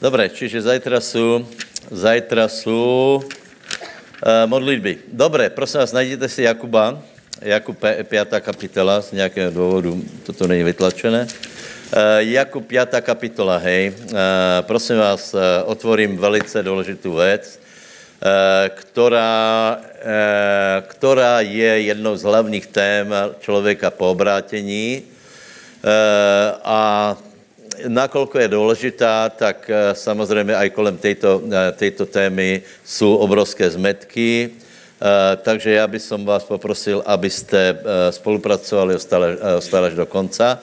Dobre, čiže zajtra sú, zajtra sú uh, modlitby. Dobre, prosím vás, najděte si Jakuba, Jakub 5. kapitola, z nějakého důvodu toto není vytlačené. Uh, Jakub 5. kapitola, hej. Uh, prosím vás, uh, otvorím velice důležitou věc, která, která je jednou z hlavních tém člověka po obrátění. A nakolko je důležitá, tak eh, samozřejmě i kolem této, eh, této témy jsou obrovské zmetky, eh, takže já bych vás poprosil, abyste spolupracovali, ostali až do konca,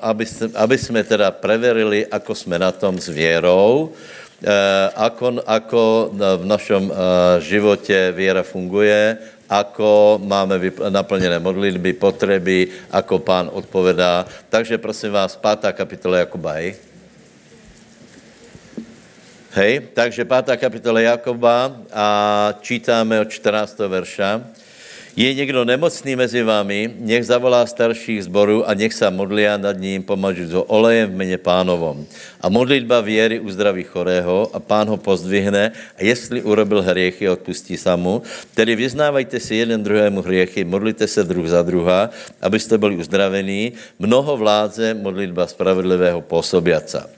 aby, aby jsme teda preverili, ako jsme na tom s věrou, ako, ako v našem životě věra funguje, ako máme naplněné modlitby, potřeby, ako pán odpovedá. Takže prosím vás, pátá kapitola Jakuba, hej. Hej, takže pátá kapitola Jakoba a čítáme od 14. verša. Je někdo nemocný mezi vámi, nech zavolá starších zborů a nech se modlí a nad ním pomažu ho olejem v jméně pánovom. A modlitba věry uzdraví chorého a pán ho pozdvihne a jestli urobil hriechy, odpustí samu. Tedy vyznávajte si jeden druhému hriechy, modlite se druh za druha, abyste byli uzdravení. Mnoho vládze modlitba spravedlivého působiaca.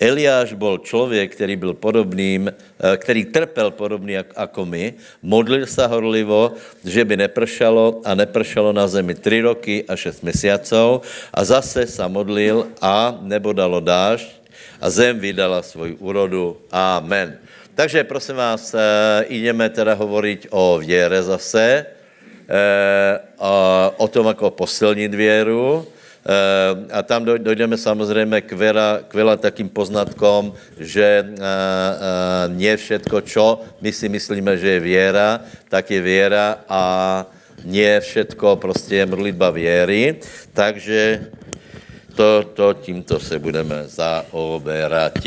Eliáš byl člověk, který byl podobným, eh, který trpel podobný jako my, modlil se horlivo, že by nepršalo a nepršalo na zemi tři roky a šest měsíců a zase se modlil a nebo dalo dážď a zem vydala svoji úrodu. Amen. Takže prosím vás, eh, jdeme teda hovoriť o věre zase, eh, o tom, jako posilnit věru, a tam dojdeme samozřejmě k veľa, k veľa takým poznatkom, že eh, eh, nie všetko, čo my si myslíme, že je věra, tak je věra a nie všetko prostě je modlitba věry. Takže to, to tímto se budeme zaoberať.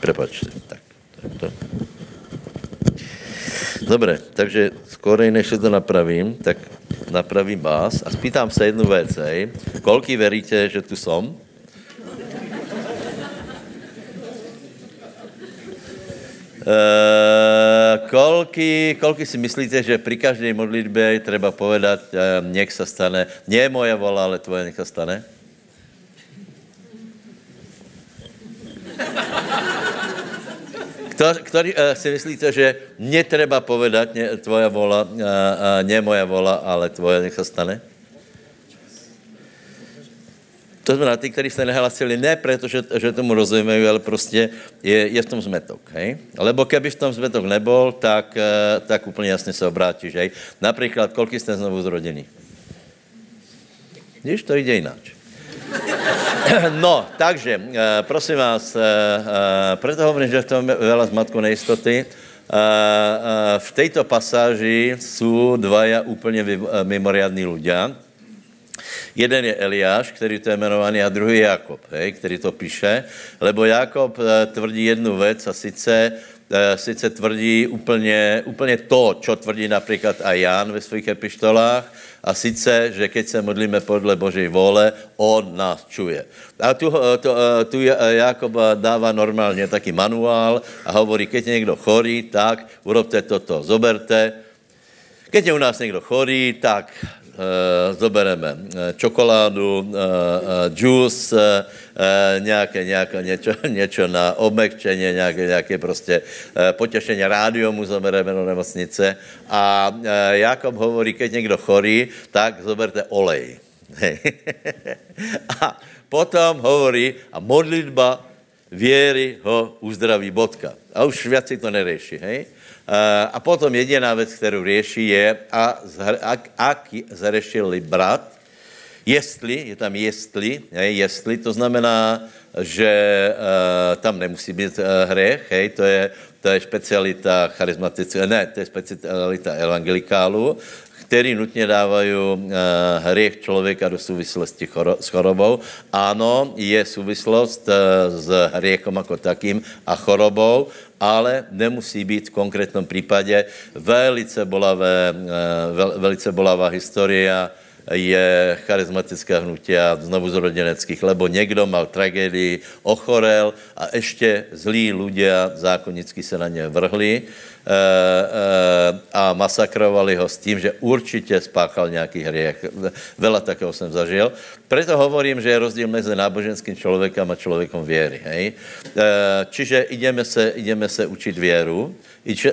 Prepačte. Tak, to. Dobre, takže skorej, než to napravím, tak napravím vás a spýtám se jednu věc. Kolky veríte, že tu som? Uh, kolky, kolky si myslíte, že při každé modlitbě treba povedat, uh, nech se stane, nie moja vola, ale tvoje nech se stane? Kto, ktorý uh, si myslíte, že netreba povedať ne, tvoja vola, uh, uh, nie moja vola, ale tvoje, nech sa stane? To znamená, ty, kteří se nehlasili, ne proto, že, že tomu rozumějí, ale prostě je, je v tom zmetok. Hej? Lebo keby v tom zmetok nebol, tak, tak úplně jasně se obrátíš. Hej? Například, kolik jste znovu zrodení? Víš, to jde jináč. No, takže, eh, prosím vás, eh, eh, proto hovorím, že v tom je veľa zmatku nejistoty. V této pasáži jsou dvaja úplně mimoriadní ľudia. Jeden je Eliáš, který to je jmenovaný, a druhý je Jakob, hej, který to píše, lebo Jakob tvrdí jednu věc a sice, sice tvrdí úplně, úplně to, čo tvrdí například a Jan ve svých epištolách, a sice, že keď se modlíme podle Božej vole, on nás čuje. A tu, eh, tu, eh, tu Jakob dává normálně taky manuál a hovorí, keď je někdo chorý, tak urobte toto, zoberte. Keď je u nás někdo chorý, tak zobereme eh, čokoládu, džus, uh, nějaké, nějaké, něco, něco na obmekčení, nějaké, nějaké prostě potěšení. Rádio mu zobereme do nemocnice. A Jakob hovorí, keď někdo chorý, tak zoberte olej. a potom hovorí, a modlitba věry ho uzdraví, bodka. A už si to neřeší, hej? Eh, a potom jediná věc, kterou řeší, je, a ak, ak zrešili brat, jestli, je tam jestli, hej, jestli, to znamená, že uh, tam nemusí být uh, hřech, hej, to je, to je specialita charizmatické, ne, to je specialita evangelikálu, který nutně dávají uh, hřech člověka do souvislosti choro, s chorobou. Ano, je souvislost uh, s hřechem jako takým a chorobou, ale nemusí být v konkrétnom případě. Velice bolavé, eh, vel, velice bolavá historie, je charizmatické hnutí a znovu zrodeneckých, lebo někdo mal tragédii, ochorel a ještě zlí ľudia zákonicky se na ně vrhli a masakrovali ho s tím, že určitě spáchal nějaký hriech. Vela takého jsem zažil. Proto hovorím, že je rozdíl mezi náboženským člověkem a člověkem věry. Hej? Eh, čiže ideme se, ideme se učit věru,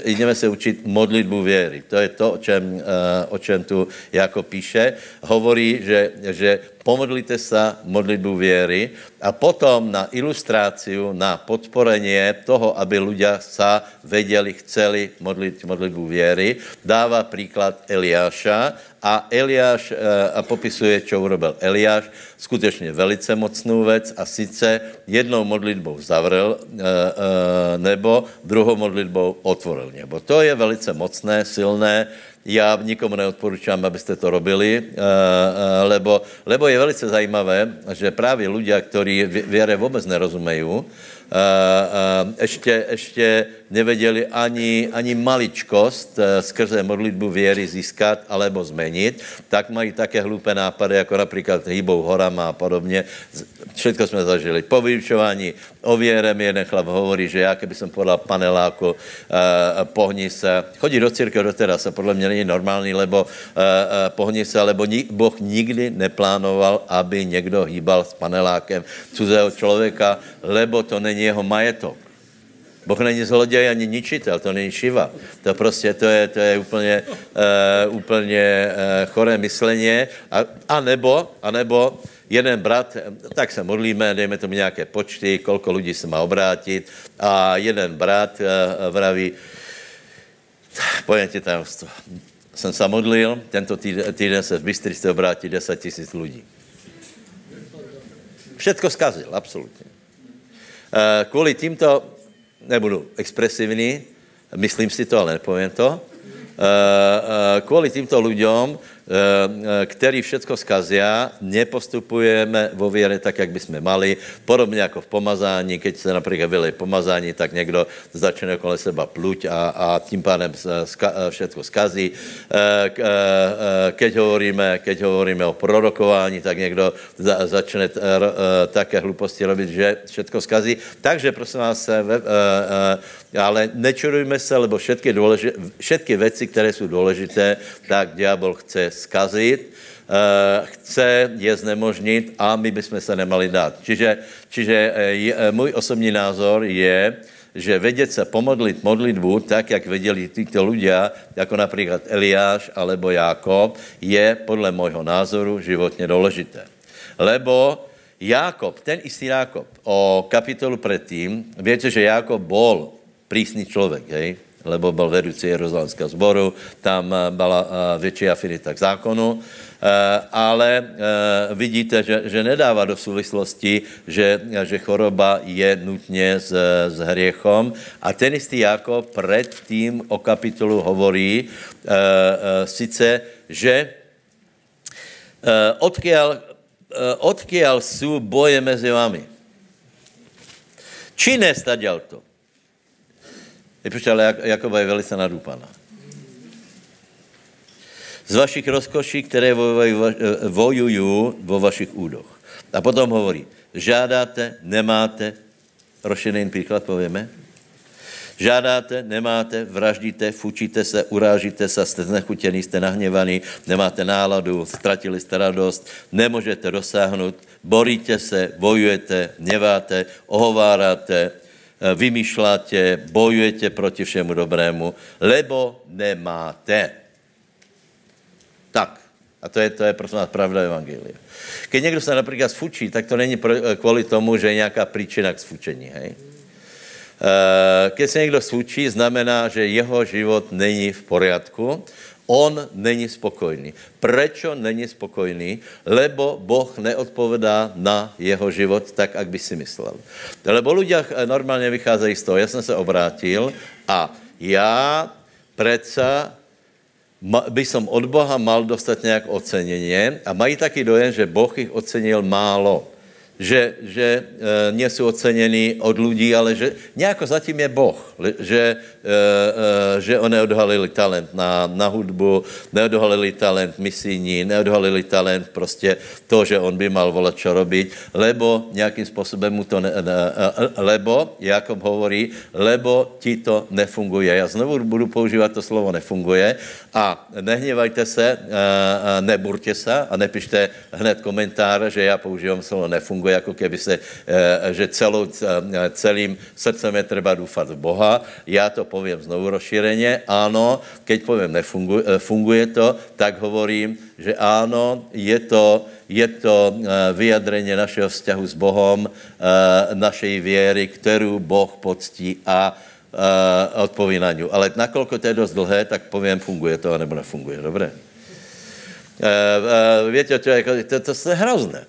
ideme se učit modlitbu věry. To je to, o čem, o čem tu jako píše. Hovorí, že, že pomodlite se modlitbu věry a potom na ilustráciu, na podporenie toho, aby ľudia sa vedeli, chceli modlit modlitbu věry, dává příklad Eliáša a Eliáš e, a popisuje, čo urobil Eliáš, skutečně velice mocnou věc a sice jednou modlitbou zavrel e, e, nebo, druhou modlitbou otvoril nebo. To je velice mocné, silné, já nikomu neodporučám, abyste to robili, eh, eh, lebo, lebo je velice zajímavé, že právě ľudia, kteří věre vůbec nerozumejí, ještě, ještě nevěděli ani, ani maličkost eh, skrze modlitbu věry získat alebo zmenit, tak mají také hlupé nápady, jako například hýbou horama a podobně. Všechno jsme zažili. Po vyučování o věre mi jeden chlap hovorí, že já, keby jsem podal paneláku, eh, pohni se, chodí do církve do terasa, podle mě není normální, lebo eh, pohni se, lebo Boh nikdy neplánoval, aby někdo hýbal s panelákem cudzého člověka, lebo to není jeho majetok. Boh není zloděj ani ničitel, to není šiva. To prostě, to je, to je úplně, uh, úplně uh, choré mysleně. A, a nebo, a nebo jeden brat, tak se modlíme, dejme tomu nějaké počty, kolko lidí se má obrátit a jeden brat uh, vraví, pojďte tajemstvo. Jsem se modlil, tento týden, týden se v Bystrici obrátí 10 tisíc lidí. Všetko zkazil, absolutně. Kvůli tímto nebudu expresivní, myslím si to, ale nepovím to, eh, eh, kvůli tímto lidem který všecko skazia, nepostupujeme vo věre tak, jak bychom mali. Podobně jako v pomazání, keď se například vylej pomazání, tak někdo začne kolem seba pluť a, a tím pádem eh, všecko skazí. Keď hovoríme, keď hovoríme o prorokování, tak někdo za, začne také hluposti robit, že všetko skazí. Takže prosím vás, ale nečurujme se, lebo všetky, důležité, věci, které jsou důležité, tak diabol chce skazit, eh, chce je znemožnit a my bychom se nemali dát. Čiže, čiže eh, eh, můj osobní názor je, že vědět se pomodlit modlitbu, tak, jak věděli tyto ľudia, jako například Eliáš alebo Jákob, je podle mojho názoru životně důležité. Lebo Jákob, ten istý Jákob, o kapitolu předtím, víte, že Jákob bol prísný člověk, hej? Lebo byl vedoucí Jeruzalémského zboru, tam eh, byla eh, větší afinita k zákonu, eh, ale vidíte, že, že nedává do souvislosti, že, že choroba je nutně s, s hriechom. A ten istý jako předtím o kapitolu hovorí sice, že odkiaľ, odkiaľ jsou boje mezi vami. Či nestaděl to? Neproč, ale Jakoba je velice nadúpaná. Z vašich rozkoší, které vojují vo vašich údoch. A potom hovorí, žádáte, nemáte, rozšený příklad pověme, Žádáte, nemáte, vraždíte, fučíte se, urážíte se, jste znechutěný, jste nahněvaný, nemáte náladu, ztratili jste radost, nemůžete dosáhnout, boríte se, bojujete, neváte, ohováráte, Eh, vymýšláte, bojujete proti všemu dobrému, lebo nemáte. Tak. A to je, to je prosím vás pravda Evangelia. Keď někdo se například sfučí, tak to není eh, kvůli tomu, že je nějaká příčina k sfučení. Hej? Eh, keď se někdo sfučí, znamená, že jeho život není v poriadku On není spokojný. Prečo není spokojný? Lebo Boh neodpovedá na jeho život tak, jak by si myslel. Lebo ľudia normálně vycházejí z toho, já jsem se obrátil a já preca by som od Boha mal dostat nějak ocenění a mají taky dojem, že Boh jich ocenil málo. Že, že e, nie sú oceněni od lidí, ale že nějako zatím je Boh, že, e, e, že on neodhalili talent na, na hudbu, neodhalili talent misijní, neodhalili talent prostě to, že on by mal volat čo robiť, lebo nějakým způsobem mu to, ne, ne, lebo, Jakob hovorí, lebo ti to nefunguje. Já znovu budu používat to slovo nefunguje a nehněvajte se, neburte se a nepište hned komentáře, že já používám slovo nefunguje, jako keby se, eh, že celou, eh, celým srdcem je třeba doufat v Boha. Já to povím znovu rozšíreně. Ano, keď povím nefunguje eh, funguje to, tak hovorím, že ano, je to, je to vyjadrenie našeho vzťahu s Bohom, našej věry, kterou Boh poctí a odpoví na ňu. Ale nakolko to je dost dlhé, tak povím, funguje to, nebo nefunguje. Dobré? Víte, to, je, to, to je hrozné.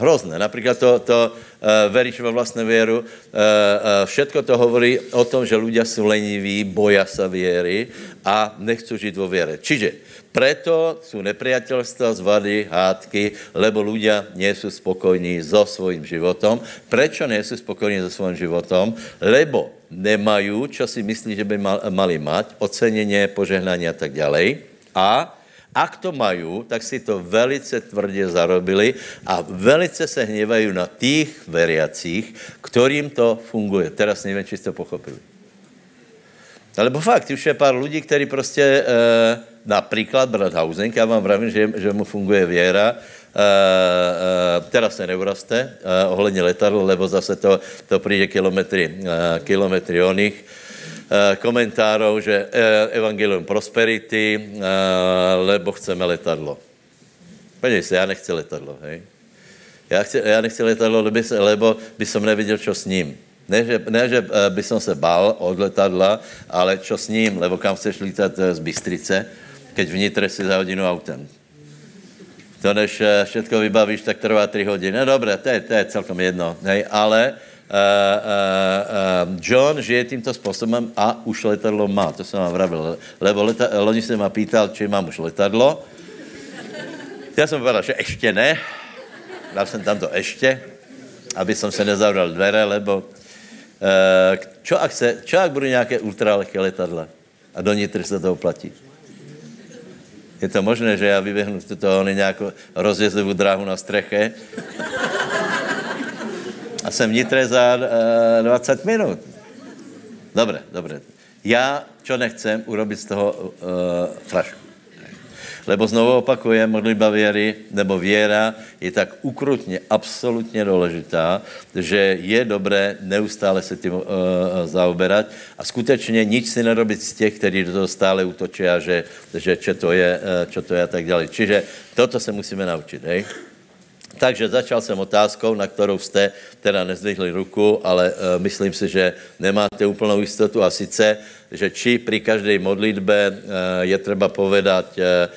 Hrozné. Například to, to uh, veríš ve vlastné věru, uh, uh, všetko to hovorí o tom, že ľudia jsou leniví, boja sa věry a nechcú žiť vo věre. Čiže preto sú nepriateľstva, zvady, hádky, lebo ľudia sú spokojní so svojím životom. Prečo sú spokojní so svojím životom? Lebo nemajú, čo si myslí, že by mali mať, ocenenie, požehnanie a tak ďalej. A ak to mají, tak si to velice tvrdě zarobili a velice se hněvají na těch veriacích, kterým to funguje. Teraz nevím, či jste pochopili. Alebo fakt, už je pár lidí, kteří prostě, e, například brat Hausen, já vám vravím, že, že mu funguje věra, e, e, teraz se neuraste e, ohledně letadla, lebo zase to, to přijde kilometry, e, kilometry oných. Eh, komentárov, že eh, evangelium prosperity, eh, lebo chceme letadlo. Podívej se, já nechci letadlo, hej. Já, chci, já nechci letadlo, lebo, lebo by som neviděl, čo s ním. Ne, že, ne, že by som se bál od letadla, ale čo s ním, lebo kam chceš lítat z Bystrice, keď vnitre si za hodinu autem. To než všetko vybavíš, tak trvá 3 hodiny. No dobré, to je, to je celkom jedno. Hej, ale uh, uh, John žije tímto způsobem a už letadlo má, to jsem vám vravil, lebo leta, loni se ma pýtal, či mám už letadlo. Já jsem povedal, že ještě ne, dal jsem tam to ještě, aby jsem se nezavral dvere, lebo uh, čo ak, se, čo ak budou nějaké ultralehké letadla a do nitry se toho platí? Je to možné, že já vyběhnu toho nějakou rozjezdovou dráhu na streche a jsem vnitre za uh, eh, 20 minut. Dobré, dobré. Já, čo nechcem, urobit z toho uh, frašku. Lebo znovu opakuje, modlitba věry, nebo věra je tak ukrutně, absolutně důležitá, že je dobré neustále se tím uh, zaoberat a skutečně nič si nerobit z těch, kteří do toho stále útočí a že, že čo to je, uh, čo to je a tak dále. Čiže toto se musíme naučit, hej? Takže začal jsem otázkou, na kterou jste teda nezdvihli ruku, ale uh, myslím si, že nemáte úplnou jistotu a sice, že či při každé modlitbe uh, je třeba povedat uh,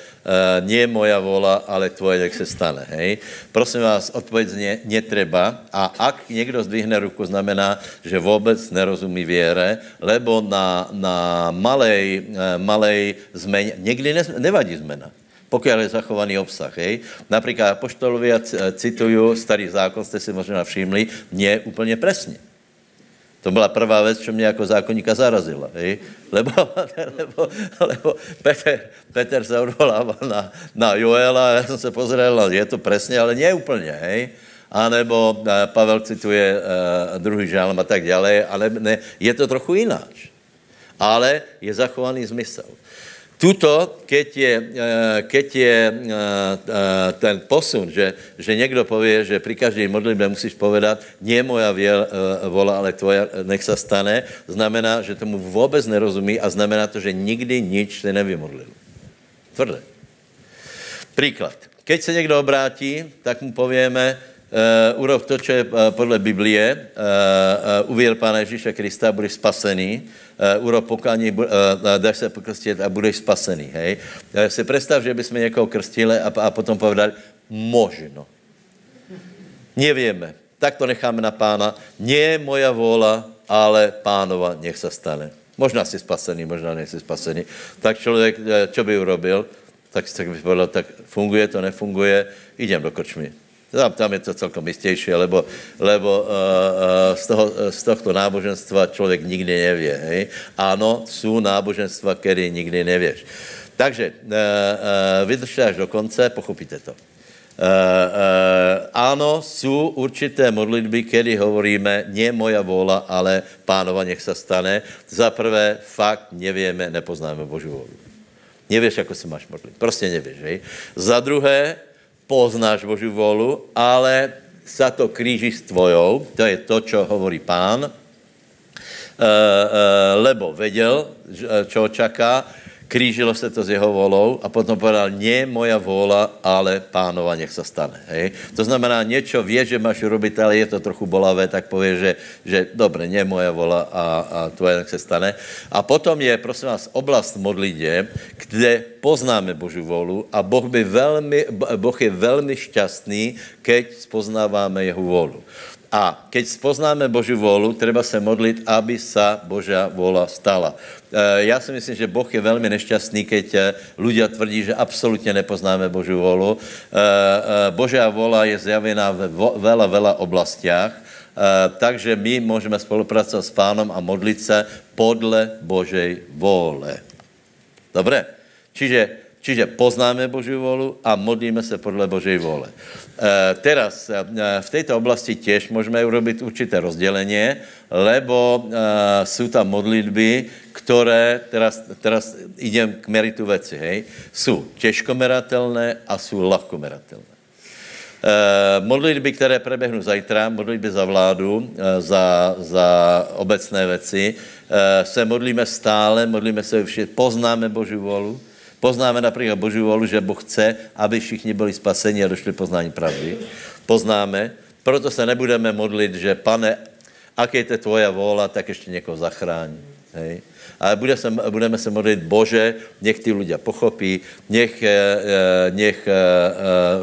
nie moja vola, ale tvoje, jak se stane. Hej? Prosím vás, odpověď zně, netreba a ak někdo zdvihne ruku, znamená, že vůbec nerozumí věre, lebo na, na malej, malej zmeň, někdy ne, nevadí zmena pokud je zachovaný obsah. Hej. Například Apoštolovi, cituju starý zákon, jste si možná všimli, mě úplně přesně. To byla prvá věc, co mě jako zákonníka zarazila. Hej? Lebo, lebo, lebo Peter, Peter se odvolával na, na Joela, já jsem se pozrel, je to přesně, ale ne úplně. Hej? A nebo eh, Pavel cituje uh, druhý žálm a tak dále, ale ne, je to trochu jináč. Ale je zachovaný zmysel. Tuto, keď je, eh, keď je eh, eh, ten posun, že, že někdo pově, že při každé modlitbě musíš povedat, nie moja vola, ale tvoja, nech se stane, znamená, že tomu vůbec nerozumí a znamená to, že nikdy nič se nevymodlil. Tvrdé. Příklad. Keď se někdo obrátí, tak mu pověme, uh, urob to, co je podle Biblie, uh, uh, uvěr Pána Ježíše Krista, budeš spasený, uh, urob pokání, uh, dáš se pokrstit a budeš spasený. Hej? Uh, si představ, že bychom někoho krstili a, a potom povedali, možno. Nevíme. Tak to necháme na pána. Nie moja vůla, ale pánova, nech se stane. Možná jsi spasený, možná nejsi spasený. Tak člověk, čo by urobil? Tak, tak by povedal, tak funguje to, nefunguje, idem do kočmy Tam, tam je to celkom jistější, lebo, lebo uh, uh, z, toho, z tohto náboženstva člověk nikdy nevě. Hej? Ano, jsou náboženstva, které nikdy nevěš. Takže uh, uh, vydržte až do konce, pochopíte to. Uh, uh, ano, jsou určité modlitby, kedy hovoríme, nie moja vola, ale pánova nech se stane. Za prvé, fakt nevíme, nepoznáme Boží volu. Nevíš, jako se máš modlit. Prostě nevíš, hej? Za druhé, poznáš Boží volu, ale sa to kríži s tvojou, to je to, čo hovorí pán, uh, uh, lebo vedel, čo čaká, krížilo se to s jeho volou a potom povedal, nie moja vůla, ale pánova nech se stane. Hej? To znamená, něco vie, že máš robiť, ale je to trochu bolavé, tak pově, že, že dobre, nie moja vola a, a tvoje nech se stane. A potom je, prosím vás, oblast modlitě, kde poznáme Boží volu a boh, by velmi, boh je velmi šťastný, keď spoznáváme jeho volu. A keď spoznáme Boží volu, treba se modlit, aby sa Božia vola stala. E, já si myslím, že Boh je velmi nešťastný, keď e, ľudia tvrdí, že absolutně nepoznáme Boží volu. E, Božia vola je zjavená ve veľa, veľa oblastiach, takže my můžeme spolupracovat s pánom a modlit se podle Božej vole. Dobré? Čiže Čiže poznáme Boží volu a modlíme se podle Božej vole. E, teraz, e, v této oblasti těž můžeme urobiť určité rozdělení, lebo e, jsou tam modlitby, které, teraz, teraz idem k meritu věci, hej, jsou těžkomeratelné a jsou lahkomeratelné. Uh, modlitby, které preběhnou zajtra, modlitby za vládu, uh, za, za obecné věci, uh, se modlíme stále, modlíme se všichni, poznáme Boží volu, Poznáme například Boží volu, že Boh chce, aby všichni byli spaseni a došli poznání pravdy. Poznáme, proto se nebudeme modlit, že pane, aké je to tvoja vůle, tak ještě někoho zachrání. Hej? Ale bude se, budeme se modlit, Bože, nech ty ľudia pochopí, nech, eh, eh, nech eh,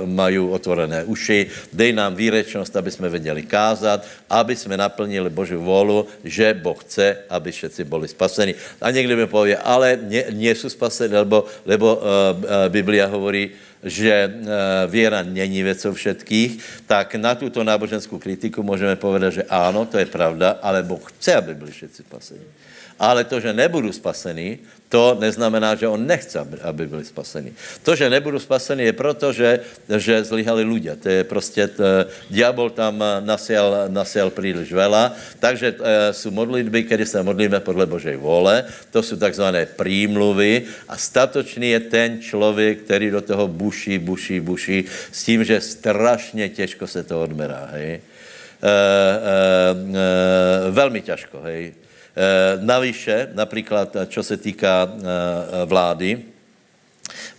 mají otvorené uši, dej nám výrečnost, aby jsme věděli kázat, aby jsme naplnili Boží volu, že Boh chce, aby všetci byli spaseni. A někdy mi pově, ale nie, jsou spaseni, lebo, lebo Biblia hovorí, že věra není věcou všetkých, tak na tuto náboženskou kritiku můžeme povedat, že ano, to je pravda, ale Boh chce, aby byli všetci spaseni. Ale to, že nebudu spasený, to neznamená, že on nechce, aby byli spasení. To, že nebudu spasený, je proto, že, že zlyhali ľudia. To je prostě, to, diabol tam nasiel, nasiel příliš veľa, takže e, jsou modlitby, kdy se modlíme podle Božej vole, to jsou takzvané prímluvy a statočný je ten člověk, který do toho buší, buší, buší, s tím, že strašně těžko se to odmerá, hej. E, e, e, velmi těžko, hej. Eh, navyše, například, čo se týká eh, vlády,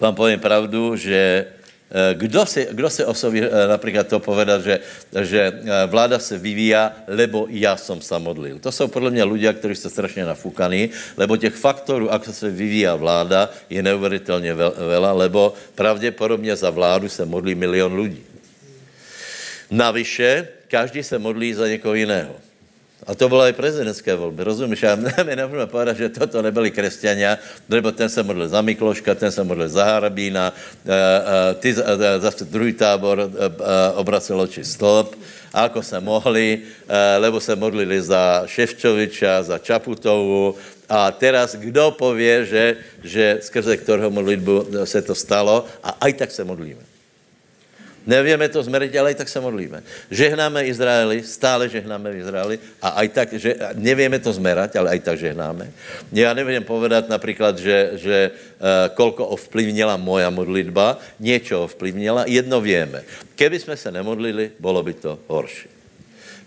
vám povím pravdu, že eh, kdo si, kdo si osoví například to povedat, že, že vláda se vyvíja, lebo já jsem se modlil. To jsou podle mě lidé, kteří jsou strašně nafukaní, lebo těch faktorů, jak se vyvíja vláda, je neuvěřitelně vela, lebo pravděpodobně za vládu se modlí milion lidí. Navyše, každý se modlí za někoho jiného. A to bylo i prezidentské volby, rozumíš? A nemůžeme povedat, že toto nebyli křesťania, nebo ten se modlil za Mikloška, ten se modlil za Harabína, ty zase druhý tábor obracel oči stolp, a ako se mohli, lebo se modlili za Ševčoviča, za Čaputovu, a teraz kdo pově, že, že skrze kterého modlitbu se to stalo a aj tak se modlíme. Nevíme to zmerit, ale i tak se modlíme. Žehnáme Izraeli, stále žehnáme v Izraeli a aj tak, že nevíme to zmerať, ale aj tak žehnáme. Já nevím povedat například, že, že uh, kolko ovplyvnila moja modlitba, něco ovplyvnila, jedno víme. Keby jsme se nemodlili, bylo by to horší.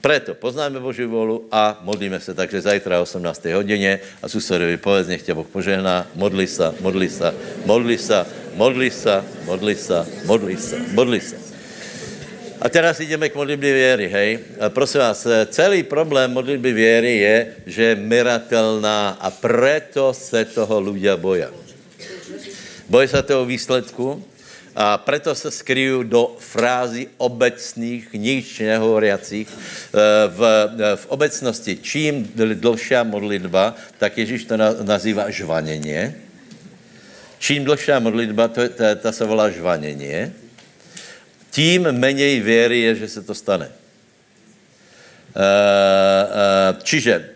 Preto poznáme Boží volu a modlíme se. Takže zajtra 18. hodině a susedovi povedz, nech tě Boh požehná, modli se, modli se, modli se, modli se, modli se, modli se, modli se. A teraz jdeme k modlitbě věry, hej. Prosím vás, celý problém modlitby věry je, že je miratelná a preto se toho ľudia boja. Bojí se toho výsledku a preto se skryjí do frázy obecných, nič nehovoriacích. E, v, v obecnosti, čím dlhšia modlitba, tak Ježíš to nazývá žvaněně. Čím dlhšia modlitba, to, ta, ta se volá žvaněně tím méně věry je, že se to stane. Uh, uh, čiže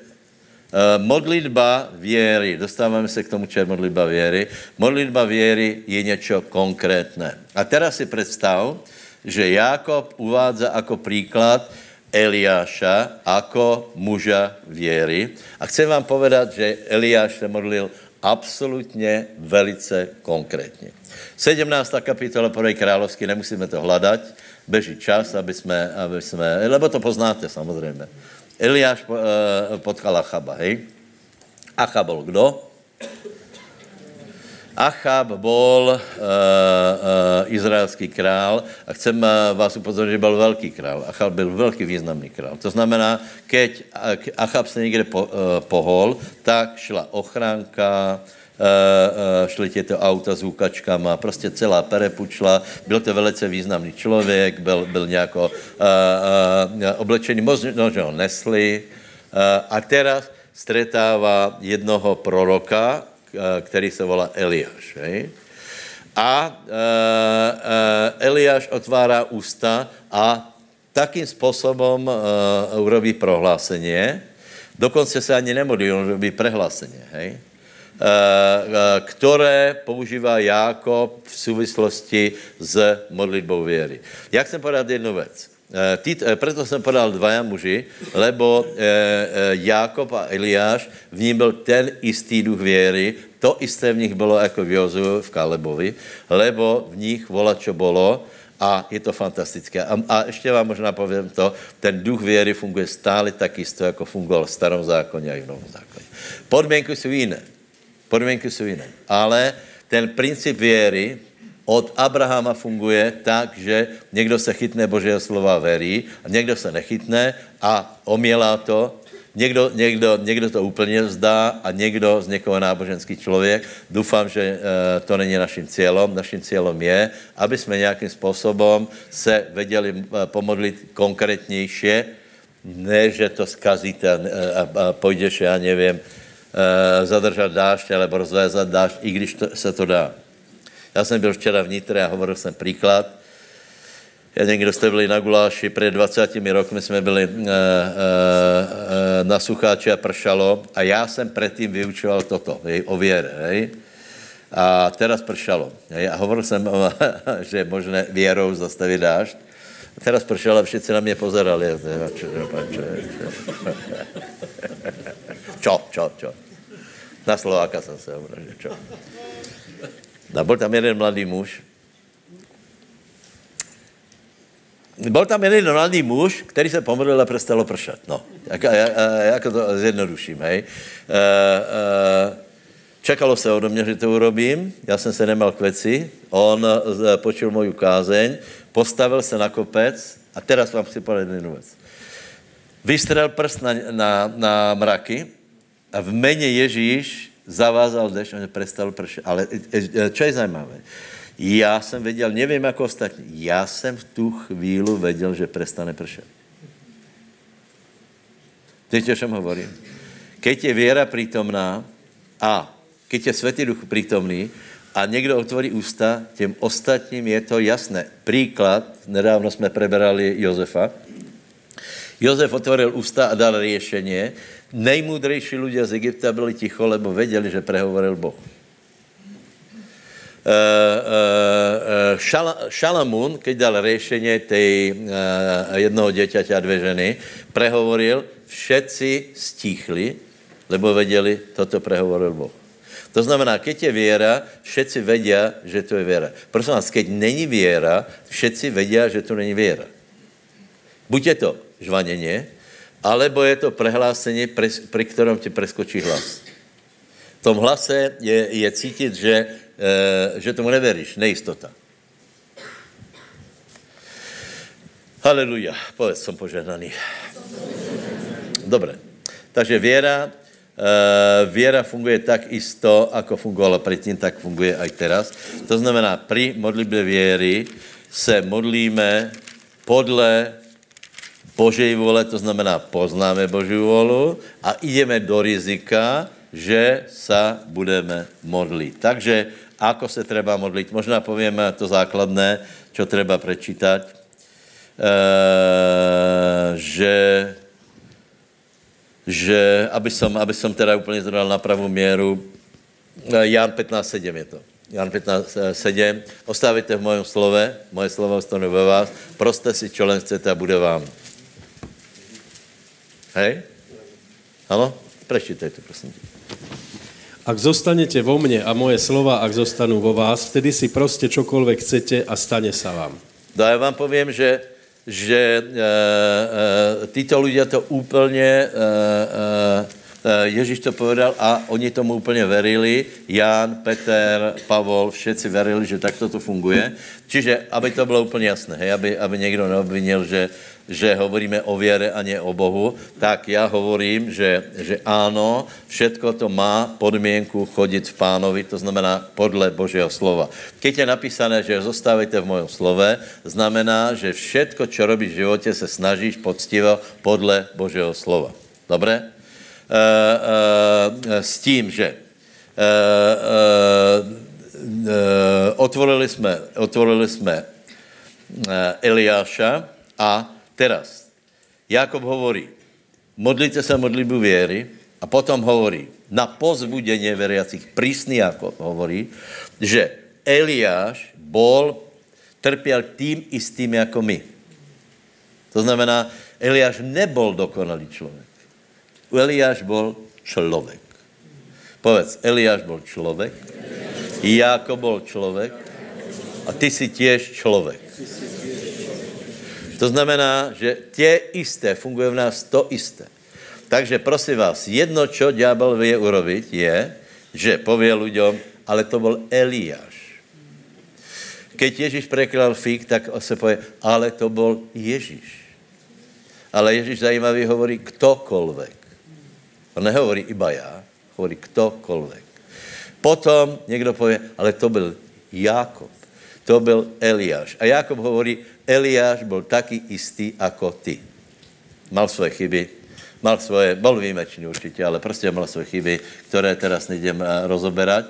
Uh, modlitba věry, dostáváme se k tomu, čo je modlitba věry. Modlitba věry je něco konkrétné. A teraz si představ, že Jákob uvádza jako příklad Eliáša jako muža věry. A chcem vám povedat, že Eliáš se modlil absolutně velice konkrétně. 17. kapitola 1. královský, nemusíme to hledat, beží čas, aby jsme, aby jsme, lebo to poznáte samozřejmě. Eliáš eh, potkal Achaba, hej? Achab byl kdo? Achab byl uh, uh, izraelský král a chcem vás upozornit, že byl velký král. Achab byl velký významný král. To znamená, keď Achab se někde po, uh, pohol, tak šla ochránka, šly těto auta s úkačkama, prostě celá perepučla. Byl to velice významný člověk, byl, byl nějako oblečený, možná, že ho nesli. A teraz stretává jednoho proroka, Eh, který se volá Eliáš. Hej? A e, e, Eliáš otvárá ústa a takým způsobem e, urobí prohlásení, dokonce se ani nemodlí, on urobí prehlásení, hej? E, které používá Jákob v souvislosti s modlitbou věry. Jak jsem povedal jednu věc. Ty, proto jsem podal dva muži, lebo e, Jákob a Eliáš, v ním byl ten istý duch věry, to isté v nich bylo jako v Jozu, v Kalebovi, lebo v nich vola, čo bylo, a je to fantastické. A, a ještě vám možná povím to, ten duch věry funguje stále tak jisto, jako fungoval v starom zákoně a i v novom zákoně. Podmínky jsou jiné. Podmínky jsou jiné. Ale ten princip věry od Abrahama funguje tak, že někdo se chytne Božího slova verí a někdo se nechytne a omělá to Někdo, někdo, někdo to úplně vzdá a někdo z někoho náboženský člověk. Doufám, že e, to není naším cílem. Naším cílem je, aby jsme nějakým způsobem se věděli e, pomodlit konkrétnější, ne, že to zkazíte a, a, a půjdeš, já nevím, e, zadržat dášť alebo rozvézat dášť, i když to, se to dá. Já jsem byl včera v Nitre a hovoril jsem příklad, já někdo jste byli na guláši, před 20 roky jsme byli uh, uh, uh, na sucháči a pršalo a já jsem předtím vyučoval toto, hej, o věre, hej. A teraz pršalo. Hej, a hovoril jsem, že je možné věrou zastavit dážď. A teraz pršalo a všichni na mě pozerali. Čo, čo, čo. Na Slováka jsem se že čo. A byl tam jeden mladý muž, byl tam jeden mladý muž, který se pomodlil a přestalo pršet. No, jak, jak, jak to zjednoduším, hej. E, e, čekalo se ode mě, že to urobím, já jsem se nemal k věci, on počul moju kázeň, postavil se na kopec a teraz vám chci povedat jednu věc. Vystřel prst na, na, na mraky a v mene Ježíš zavázal dešť, on přestal pršet. Ale čo je zajímavé? Já jsem věděl, nevím jako ostatní, já jsem v tu chvíli věděl, že prestane pršet. Víte, o čem hovorím? Keď je věra přítomná a keď je Světý Duch přítomný a někdo otvorí ústa, těm ostatním je to jasné. Příklad, nedávno jsme preberali Josefa. Josef otvoril ústa a dal řešení. Nejmudrejší lidé z Egypta byli ticho, lebo věděli, že prehovoril Boh. Eh, eh, eh, Šalamún, keď dal řešení tej jednoho děťaťa a dvě ženy, prehovoril, všetci stichli, lebo věděli, toto prehovoril Boh. To znamená, keď je věra, všetci vědí, že to je věra. Prosím vás, keď není věra, všetci vědí, že to není věra. Buď je to žvaněně, alebo je to prehlásení, pri kterém ti preskočí hlas. V tom hlase je, je cítit, že Eh, že tomu neveríš, nejistota. Haleluja, povedz, jsem požehnaný. Dobré, takže věra, Uh, věra funguje tak isto, jako fungovala předtím, tak funguje i teraz. To znamená, při modlitbě věry se modlíme podle Božej vole, to znamená, poznáme Boží volu a jdeme do rizika, že sa budeme modlit. Takže ako se treba modlit. Možná povíme to základné, čo treba prečítať, e, že že aby som, aby som teda úplně to dal na pravou měru, Jan 15.7 je to. Jan 15.7. Ostávajte v mojom slove, moje slovo ostanu ve vás, proste si, čo len chcete a bude vám. Hej? Ano? Prečítajte, prosím. Ak zostanete vo mne a moje slova, ak zostanú vo vás, vtedy si proste čokoľvek chcete a stane sa vám. No já vám povím, že, že e, e, títo ľudia to úplně e, e, Ježíš to povedal a oni tomu úplně verili. Ján, Peter, Pavol, všetci verili, že takto to funguje. Čiže, aby to bylo úplně jasné, hej, aby, aby někdo neobvinil, že, že hovoríme o věre a ne o Bohu, tak já hovorím, že, že áno, všetko to má podmienku chodit v pánovi, to znamená podle Božího slova. Keď je napísané, že zostávajte v mojom slove, znamená, že všetko, čo robíš v životě, se snažíš poctivo podle Božího slova. Dobre? Uh, uh, s tím, že uh, otvorili jsme, otvorili jsme Eliáša a Teraz, Jakob hovorí, modlite sa modlitbu věry a potom hovorí, na pozbudenie veriacich, prísný Jakob hovorí, že Eliáš bol, trpěl tým istým jako my. To znamená, Eliáš nebol dokonalý člověk. Eliáš bol člověk. Povedz, Eliáš bol člověk, Jakob bol člověk a ty si těž člověk. To znamená, že tě isté, funguje v nás to isté. Takže prosím vás, jedno, čo ďábel vie urobiť, je, že povie ľuďom, ale to byl Eliáš. Keď Ježíš preklal fík, tak se povie, ale to byl Ježíš. Ale Ježíš zajímavý hovorí ktokoľvek. On nehovorí iba já, hovorí ktokoľvek. Potom někdo povie, ale to byl Jákob. To byl Eliáš. A Jákob hovorí, Eliáš byl taky istý jako ty. Mal svoje chyby, mal svoje, byl výjimečný určitě, ale prostě mal svoje chyby, které teraz nejdem eh, rozoberať.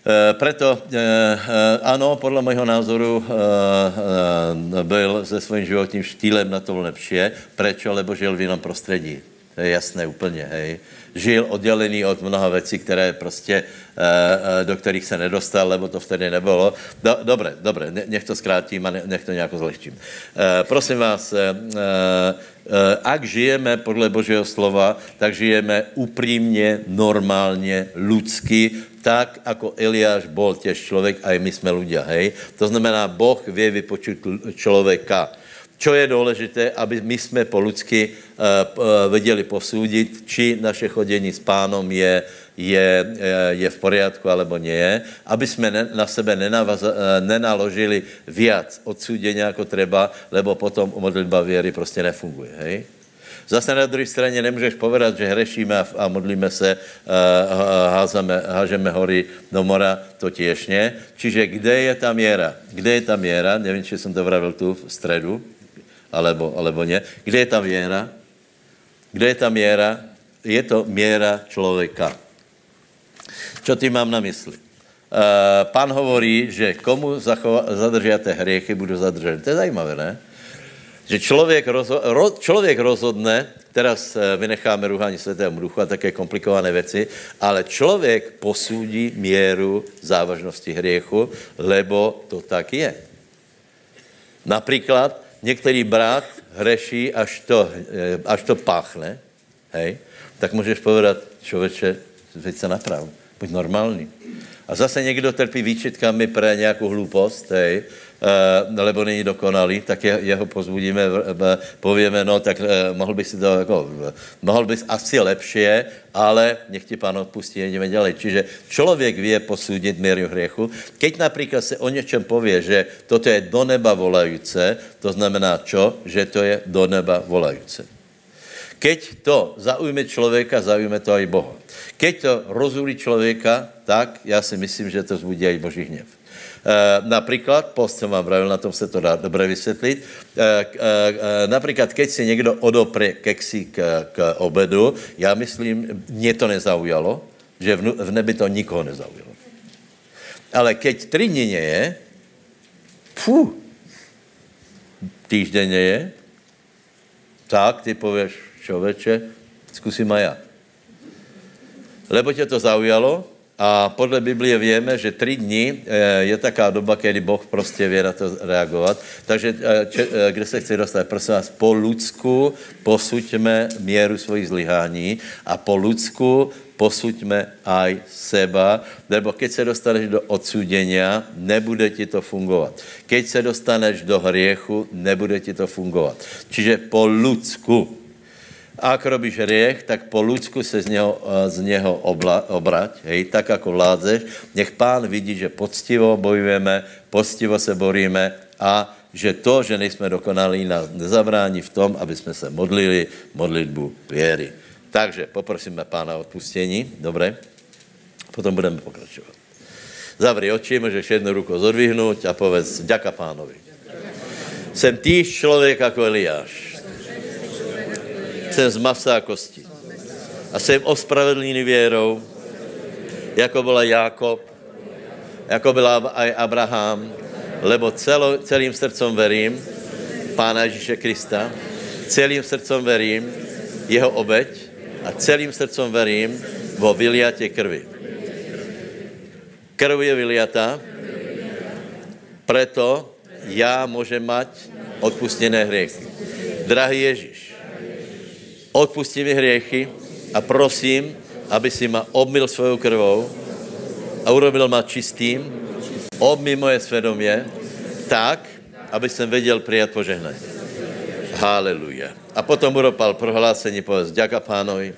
E, preto, e, e, ano, podle mého názoru e, byl se svým životním štýlem na to lepší. Prečo? Lebo žil v jiném prostředí. To je jasné úplně, hej žil oddělený od mnoha věcí, které prostě, eh, eh, do kterých se nedostal, lebo to vtedy nebylo. Do, dobré, dobré, nech to zkrátím a nech to nějak zlehčím. Eh, prosím vás, ak žijeme podle Božího slova, tak žijeme upřímně, normálně, ľudsky, tak, jako Eliáš bol těž člověk, a i my jsme ľudia, hej. To znamená, Boh vie vypočít člověka. Čo je důležité, aby my jsme po lidsky uh, uh, věděli posoudit, či naše chodění s pánom je, je, je v poriadku, alebo nie aby jsme na sebe nenavaz, nenaložili viac odsúdenia, jako treba, lebo potom modlitba věry prostě nefunguje, hej? Zase na druhé straně nemůžeš povedat, že hrešíme a, modlíme se, házame, hážeme hory do mora, to těžně. Čiže kde je ta měra? Kde je ta měra? Nevím, či jsem to vravil tu v středu alebo, alebo ne. Kde je ta věra? Kde je ta měra? Je to měra člověka. Co ty mám na mysli? Uh, pán hovorí, že komu zadržíte hriechy, budu zadržet. To je zajímavé, ne? Že člověk, rozho- ro- člověk rozhodne, teraz eh, vynecháme ruhání světého duchu a také komplikované věci, ale člověk posúdí míru závažnosti hriechu, lebo to tak je. Například některý brat hreší, až to, eh, až to páchne, hej, tak můžeš povedat, člověče, veď se naprav, buď normální. A zase někdo trpí výčitkami pro nějakou hloupost, hej, lebo není dokonalý, tak je, jeho pozbudíme, povíme, no tak uh, mohl bys si to, jako, mohl bys asi lepší, ale nech ti pán odpustí, jdeme dělat. Čiže člověk vie posudit míru hriechu. Keď například se o něčem pově, že toto je do neba volajíce, to znamená čo? Že to je do neba volajíce. Keď to zaujme člověka, zaujme to i Boha. Keď to rozúli člověka, tak já si myslím, že to zbudí i Boží hněv. E, například, post jsem vám pravil, na tom se to dá dobře vysvětlit, e, e, například, keď si někdo odopře keksí k, obedu, já myslím, mě to nezaujalo, že v, nebi to nikoho nezaujalo. Ale keď tři dny je, fu, týždeň je, tak ty pověš, člověče, zkusím a já. Lebo tě to zaujalo a podle Biblie víme, že tři dny eh, je taká doba, kdy Boh prostě vě na to reagovat. Takže eh, če, eh, kde se chci dostat? Prosím vás, po Ludsku posuďme míru svojich zlyhání a po Ludsku posuďme aj seba, nebo keď se dostaneš do odsudění, nebude ti to fungovat. Keď se dostaneš do hriechu, nebude ti to fungovat. Čiže po ľudsku. A ak robíš hriech, tak po ľudsku se z něho, z něho obla, obrať, hej, tak jako vládzeš. Nech pán vidí, že poctivo bojujeme, poctivo se boríme a že to, že nejsme dokonalí, nás nezabrání v tom, aby jsme se modlili modlitbu věry. Takže poprosíme pána o odpustění, dobré? Potom budeme pokračovat. Zavři oči, můžeš jednu ruku zodvihnout a povedz, ďaka pánovi. Jsem týž člověk jako Eliáš. Jsem z masa a kosti. A jsem ospravedlný věrou, jako byla Jákob, jako byla aj Abraham, lebo celo, celým srdcom verím Pána Ježíše Krista, celým srdcom verím jeho obeď, a celým srdcem verím vo vyliatě krvi. Krv je vyliata, preto já můžem mať odpustené hriechy. Drahý Ježíš, odpustí mi hriechy a prosím, aby si ma obmil svojou krvou a urobil ma čistým, obmí moje svědomě, tak, aby jsem věděl přijat požehnání. Haleluja. A potom uropal prohlásení, povedz, ďaka pánovi.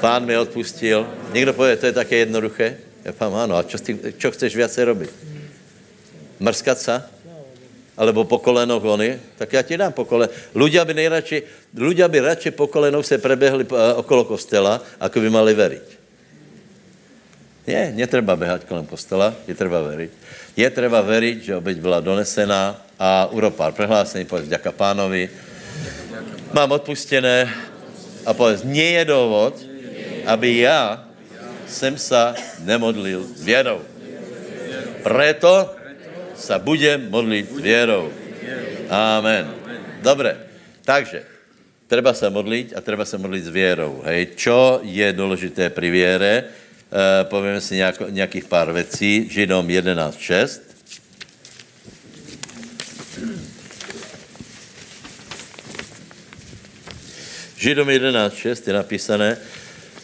Pán mi odpustil. Někdo pově, to je také jednoduché. Já pán, ano, a čo, ty, čo chceš více robit? Mrskat se? Alebo po kolenou vony? Tak já ti dám po koleno. Ľudia by nejradši, ľudia by radši po kolenou se prebehli eh, okolo kostela, ako by mali veriť. Nie, netreba behať kolem kostela, je treba veriť. Je treba veriť, že obeď byla donesená a uropal prehlásení, povedz, ďaka pánovi, mám odpustené a povedz, nie je dôvod, aby já jsem sa nemodlil věrou. Preto sa budem modlit věrou. Amen. Dobre, takže treba se modlit a treba se modlit s věrou. Hej, čo je důležité pri věre? E, povíme si nějako, nějakých pár věcí. Židom 11.6. Židom 11.6 je napísané,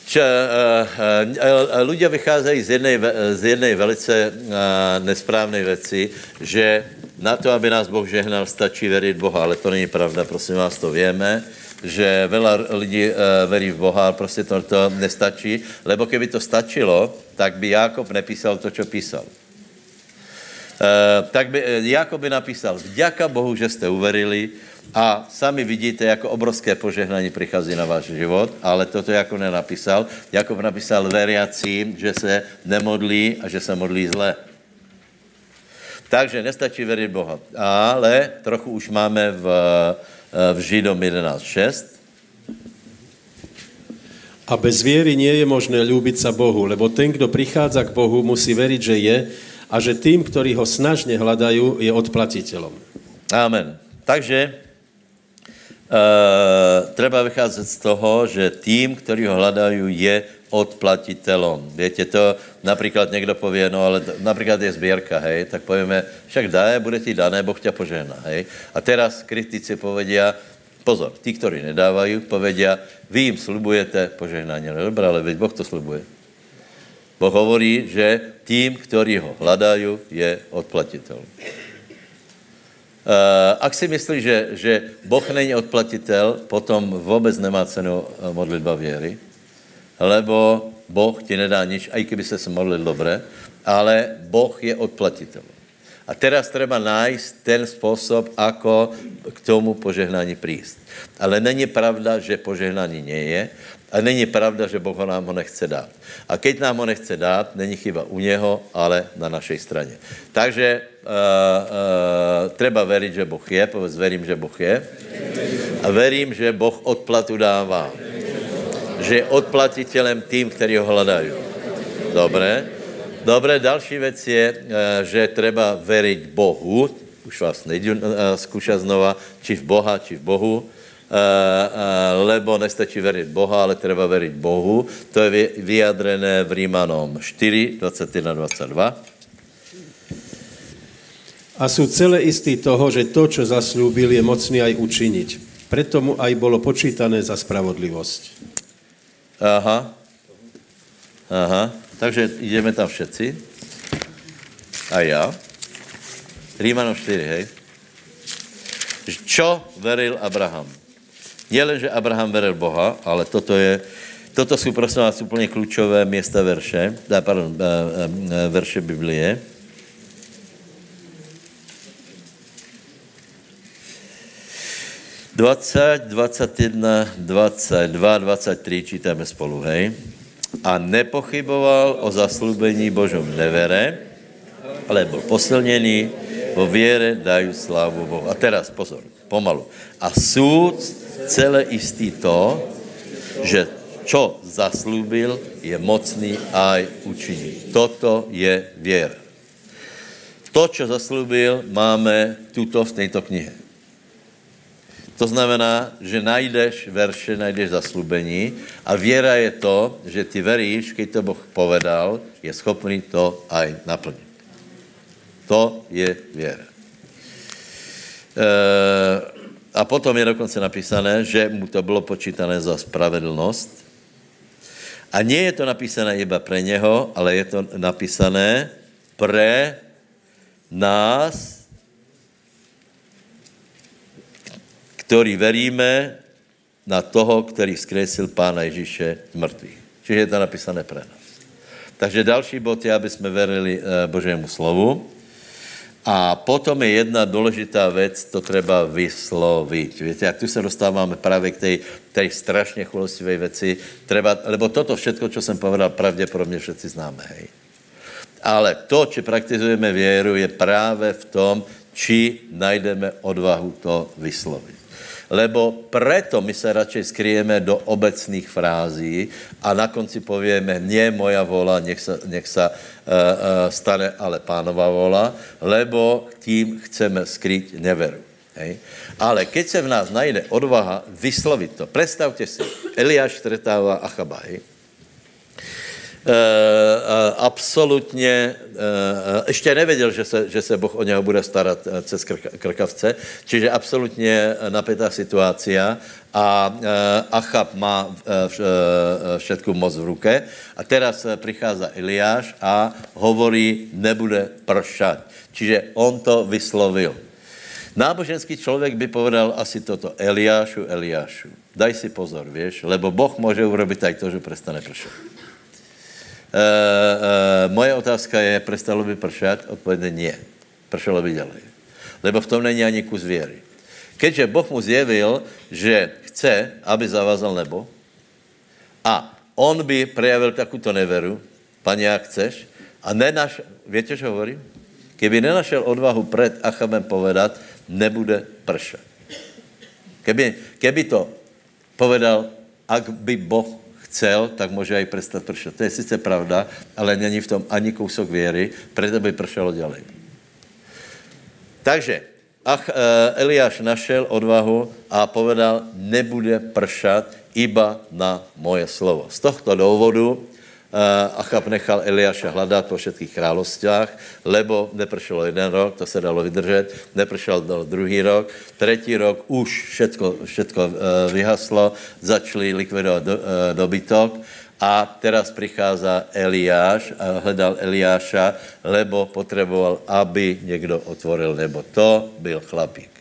že uh, uh, ľudia vycházejí z jednej, z jednej velice nesprávnej věci, že na to, aby nás Boh žehnal, stačí veriť Boha, ale to není pravda, prosím vás, to víme, že veľa lidí uh, verí v Boha, ale prostě to, to nestačí, lebo keby to stačilo, tak by Jákob nepísal to, co písal. Uh, tak by, Jakob by napísal, vďaka Bohu, že jste uverili, a sami vidíte, jako obrovské požehnání přichází na váš život, ale toto jako nenapísal. Jako napísal veriacím, že se nemodlí a že se modlí zle. Takže nestačí věřit Boha. Ale trochu už máme v, v Židom 11.6. A bez věry nie je možné ľúbiť sa Bohu, lebo ten, kdo prichádza k Bohu, musí veriť, že je a že tým, ktorí ho snažne hľadajú, je odplatiteľom. Amen. Takže Uh, treba vycházet z toho, že tým, který ho hledají, je odplatitelom. Víte to, například někdo pově, no ale například je sběrka, hej, tak povíme, však dá, bude ti dané, Boh tě požehná, hej. A teraz kritici povedia, pozor, tí, kteří nedávají, povedia, vy jim slubujete požehnání. No dobré, ale Boh to slubuje. Boh hovorí, že tým, který ho hledají, je odplatitel. Uh, ak si myslíš, že, že Boh není odplatitel, potom vůbec nemá cenu eh, modlitba věry, lebo Boh ti nedá nič, i kdyby se modlil dobré, ale Boh je odplatitel. A teraz treba nájsť ten způsob, ako k tomu požehnání prísť. Ale není pravda, že požehnání nie je, a není pravda, že Boh nám ho nechce dát. A keď nám ho nechce dát, není chyba u něho, ale na našej straně. Takže uh, uh, treba veriť, že Boh je, povedz, verím, že Boh je. A verím, že Boh odplatu dává. Že je odplatitelem tým, kteří ho hledají. Dobré. Dobré, další věc je, eh, že treba veriť Bohu, už vás nejdu zkoušet znova, či v Boha, či v Bohu, lebo nestačí veriť Boha, ale treba veriť Bohu. To je vyjadrené v Rímanom 4, 21, 22. A sú celé istí toho, že to, čo zaslúbil, je mocný aj učiniť. Preto mu aj bolo počítané za spravodlivosť. Aha. Aha. Takže ideme tam všetci. A já. Rímanom 4, hej. Čo veril Abraham? Nielen, že Abraham veril Boha, ale toto je, toto jsou prosím vás úplně klíčové města verše, pardon, eh, eh, verše Biblie. Dvacet, dvacet jedna, dvacet dva, dvacet tři čítáme spolu, hej a nepochyboval o zaslúbení Božom nevere, ale byl posilněný, vo věre dají slávu Bohu. A teraz pozor, pomalu. A súd celé istý to, že čo zaslúbil, je mocný aj učiní. Toto je věra. To, čo zaslúbil, máme tuto v této knihe. To znamená, že najdeš verše, najdeš zaslubení a věra je to, že ty veríš, když to Boh povedal, je schopný to aj naplnit. To je věra. E, a potom je dokonce napísané, že mu to bylo počítané za spravedlnost. A nie je to napísané iba pre něho, ale je to napísané pre nás, který veríme na toho, který skresil Pána Ježíše z mrtvých. Čiže je to napísané pre nás. Takže další bod je, aby jsme verili eh, Božému slovu. A potom je jedna důležitá věc, to treba vyslovit. Víte, jak tu se dostáváme právě k té, tej strašně chulostivé věci, treba, lebo toto všetko, co jsem povedal, pravděpodobně všetci známe. Hej. Ale to, či praktizujeme věru, je právě v tom, či najdeme odvahu to vyslovit lebo preto my se radšej skryjeme do obecných frází a na konci povieme, nie moja vola, nech sa, nech sa uh, uh, stane ale pánova vola, lebo tím chceme skryť neveru. Hej. Ale keď se v nás najde odvaha vyslovit to, predstavte si, Eliáš stretává Achaba, hej. Uh, uh, absolutně, uh, ještě nevěděl, že se, že se Boh o něho bude starat cez krkavce, čiže absolutně napětá situácia a Achab má všetku moc v ruke a teraz přichází Eliáš a hovorí, nebude pršat. Čiže on to vyslovil. Náboženský člověk by povedal asi toto, Eliášu, Eliášu, daj si pozor, víš, lebo Boh může urobit aj to, že prestane pršat. Uh, moje otázka je, prestalo by pršat? Odpověď nie. Pršalo by ďalej. Lebo v tom není ani kus věry. Keďže Boh mu zjevil, že chce, aby zavázal nebo, a on by prejavil takuto neveru, pane, jak chceš, a nenaš, víte, čo hovorím? Keby nenašel odvahu před Achabem povedat, nebude pršat. Keby, keby to povedal, ak by Boh chcel, tak může aj prestat pršet. To je sice pravda, ale není v tom ani kousok věry, proto by pršelo ďalej. Takže ach, eh, Eliáš našel odvahu a povedal, nebude pršat iba na moje slovo. Z tohto důvodu Achab nechal Eliáša hledat po všetkých královstvách, lebo nepršelo jeden rok, to se dalo vydržet, nepršel druhý rok, třetí rok už všetko, všetko eh, vyhaslo, začali likvidovat do, eh, dobytok a teraz prichází Eliáš a hledal Eliáša, lebo potřeboval, aby někdo otvoril nebo. To byl chlapík.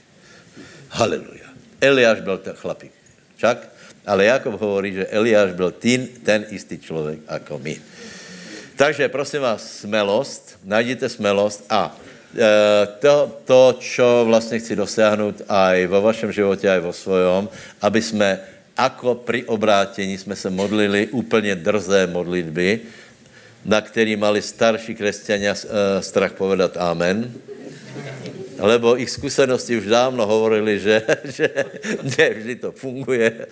Haleluja. Eliáš byl ten chlapík. Čak? Ale Jakob hovorí, že Eliáš byl tým, ten istý člověk jako my. Takže prosím vás, smelost, najděte smelost a e, to, to, čo vlastně chci dosáhnout aj vo vašem životě, aj vo svojom, aby jsme ako pri obrátění jsme se modlili úplně drzé modlitby, na který mali starší křesťania e, strach povedat amen. Lebo ich zkušenosti už dávno hovorili, že, že ne vždy to funguje,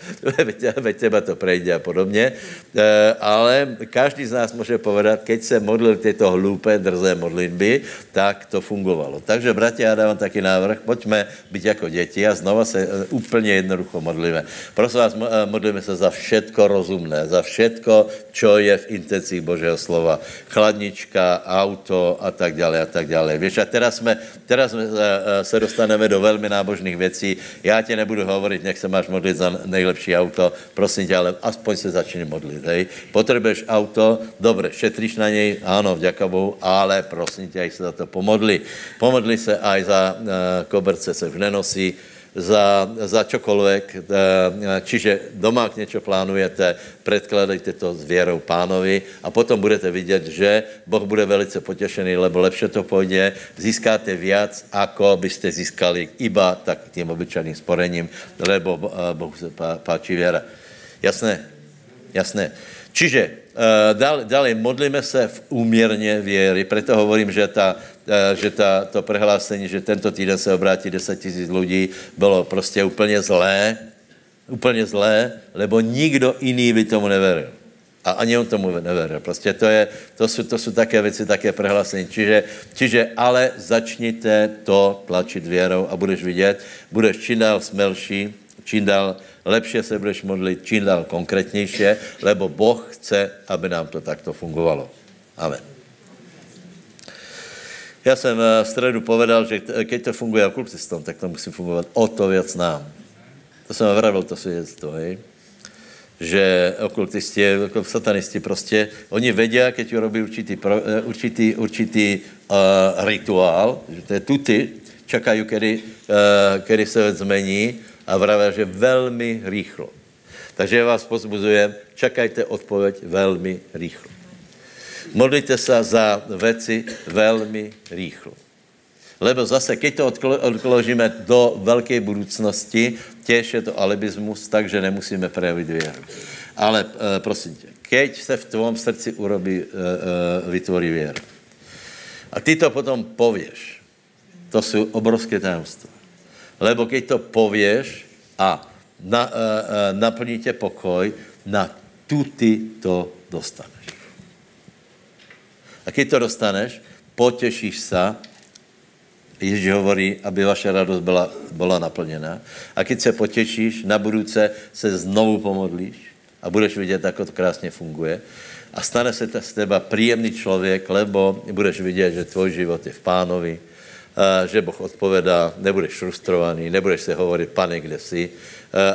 veď teba to prejde a podobně. E, ale každý z nás může povedat, keď se modlil tyto hlúpe, drzé modlitby, tak to fungovalo. Takže, bratia, já dávám taky návrh, pojďme být jako děti a znova se e, úplně jednoducho modlíme. Prosím vás, e, modlíme se za všetko rozumné, za všetko, čo je v intencích Božího slova. Chladnička, auto a tak dále a tak dále. Víš, a teraz jsme, teraz jsme se dostaneme do velmi nábožných věcí. Já tě nebudu hovorit, nech se máš modlit za nejlepší auto, prosím tě, ale aspoň se začni modlit. Hej. Potřebuješ auto, dobře, šetříš na něj, ano, vďaka Bohu, ale prosím tě, se za to pomodli. Pomodli se aj za uh, koberce se nenosí, za, za čokoľvek. Eh, čiže doma, ak niečo plánujete, predkladajte to s vierou pánovi a potom budete vidět, že Boh bude velice potěšený, lebo lepšie to půjde, získáte viac, ako byste získali iba tak tím obyčajným sporením, lebo eh, Bohu se páčí věra. Jasné? Jasné. Čiže uh, dále, modlíme se v úměrně věry, proto hovorím, že, ta, že ta, to prehlásení, že tento týden se obrátí 10 tisíc lidí, bylo prostě úplně zlé, úplně zlé, lebo nikdo jiný by tomu neveril. A ani on tomu neveril. Prostě to, je, to, jsou, to jsou také věci, také prehlásení. Čiže, čiže ale začněte to tlačit věrou a budeš vidět, budeš čím dál smelší, čím dál lepšie se budeš modlit, čím dál konkrétnější, lebo Boh chce, aby nám to takto fungovalo. Amen. Já jsem eh, v středu povedal, že keď to funguje okultistom, tak to musí fungovat o to věc nám. To jsem vravil, to svědectvo, hej? že okultisti, jako satanisti prostě, oni vědí, keď urobí určitý, eh, určitý, určitý uh, rituál, že to je tuty, čekají, kedy, uh, kedy se zmení a vraví, že velmi rýchlo. Takže vás pozbuzujem, čekajte odpověď velmi rýchlo. Modlite se za věci velmi rýchlo. Lebo zase, keď to odložíme do velké budoucnosti, těž je to alibismus, takže nemusíme projevit věru. Ale e, prosím tě, keď se v tvém srdci urobí, e, e, vytvorí věru. A ty to potom pověš. To jsou obrovské tajemstva. Lebo keď to pověš a na, naplní tě pokoj, na tuty to dostaneš. A když to dostaneš, potěšíš se, Ježíš hovorí, aby vaše radost byla, byla naplněna. A když se potěšíš, na budouce se znovu pomodlíš a budeš vidět, jak to krásně funguje. A stane se z teba příjemný člověk, lebo budeš vidět, že tvůj život je v pánovi, že Boh odpovedá, nebudeš frustrovaný, nebudeš se hovorit, pane, kde jsi,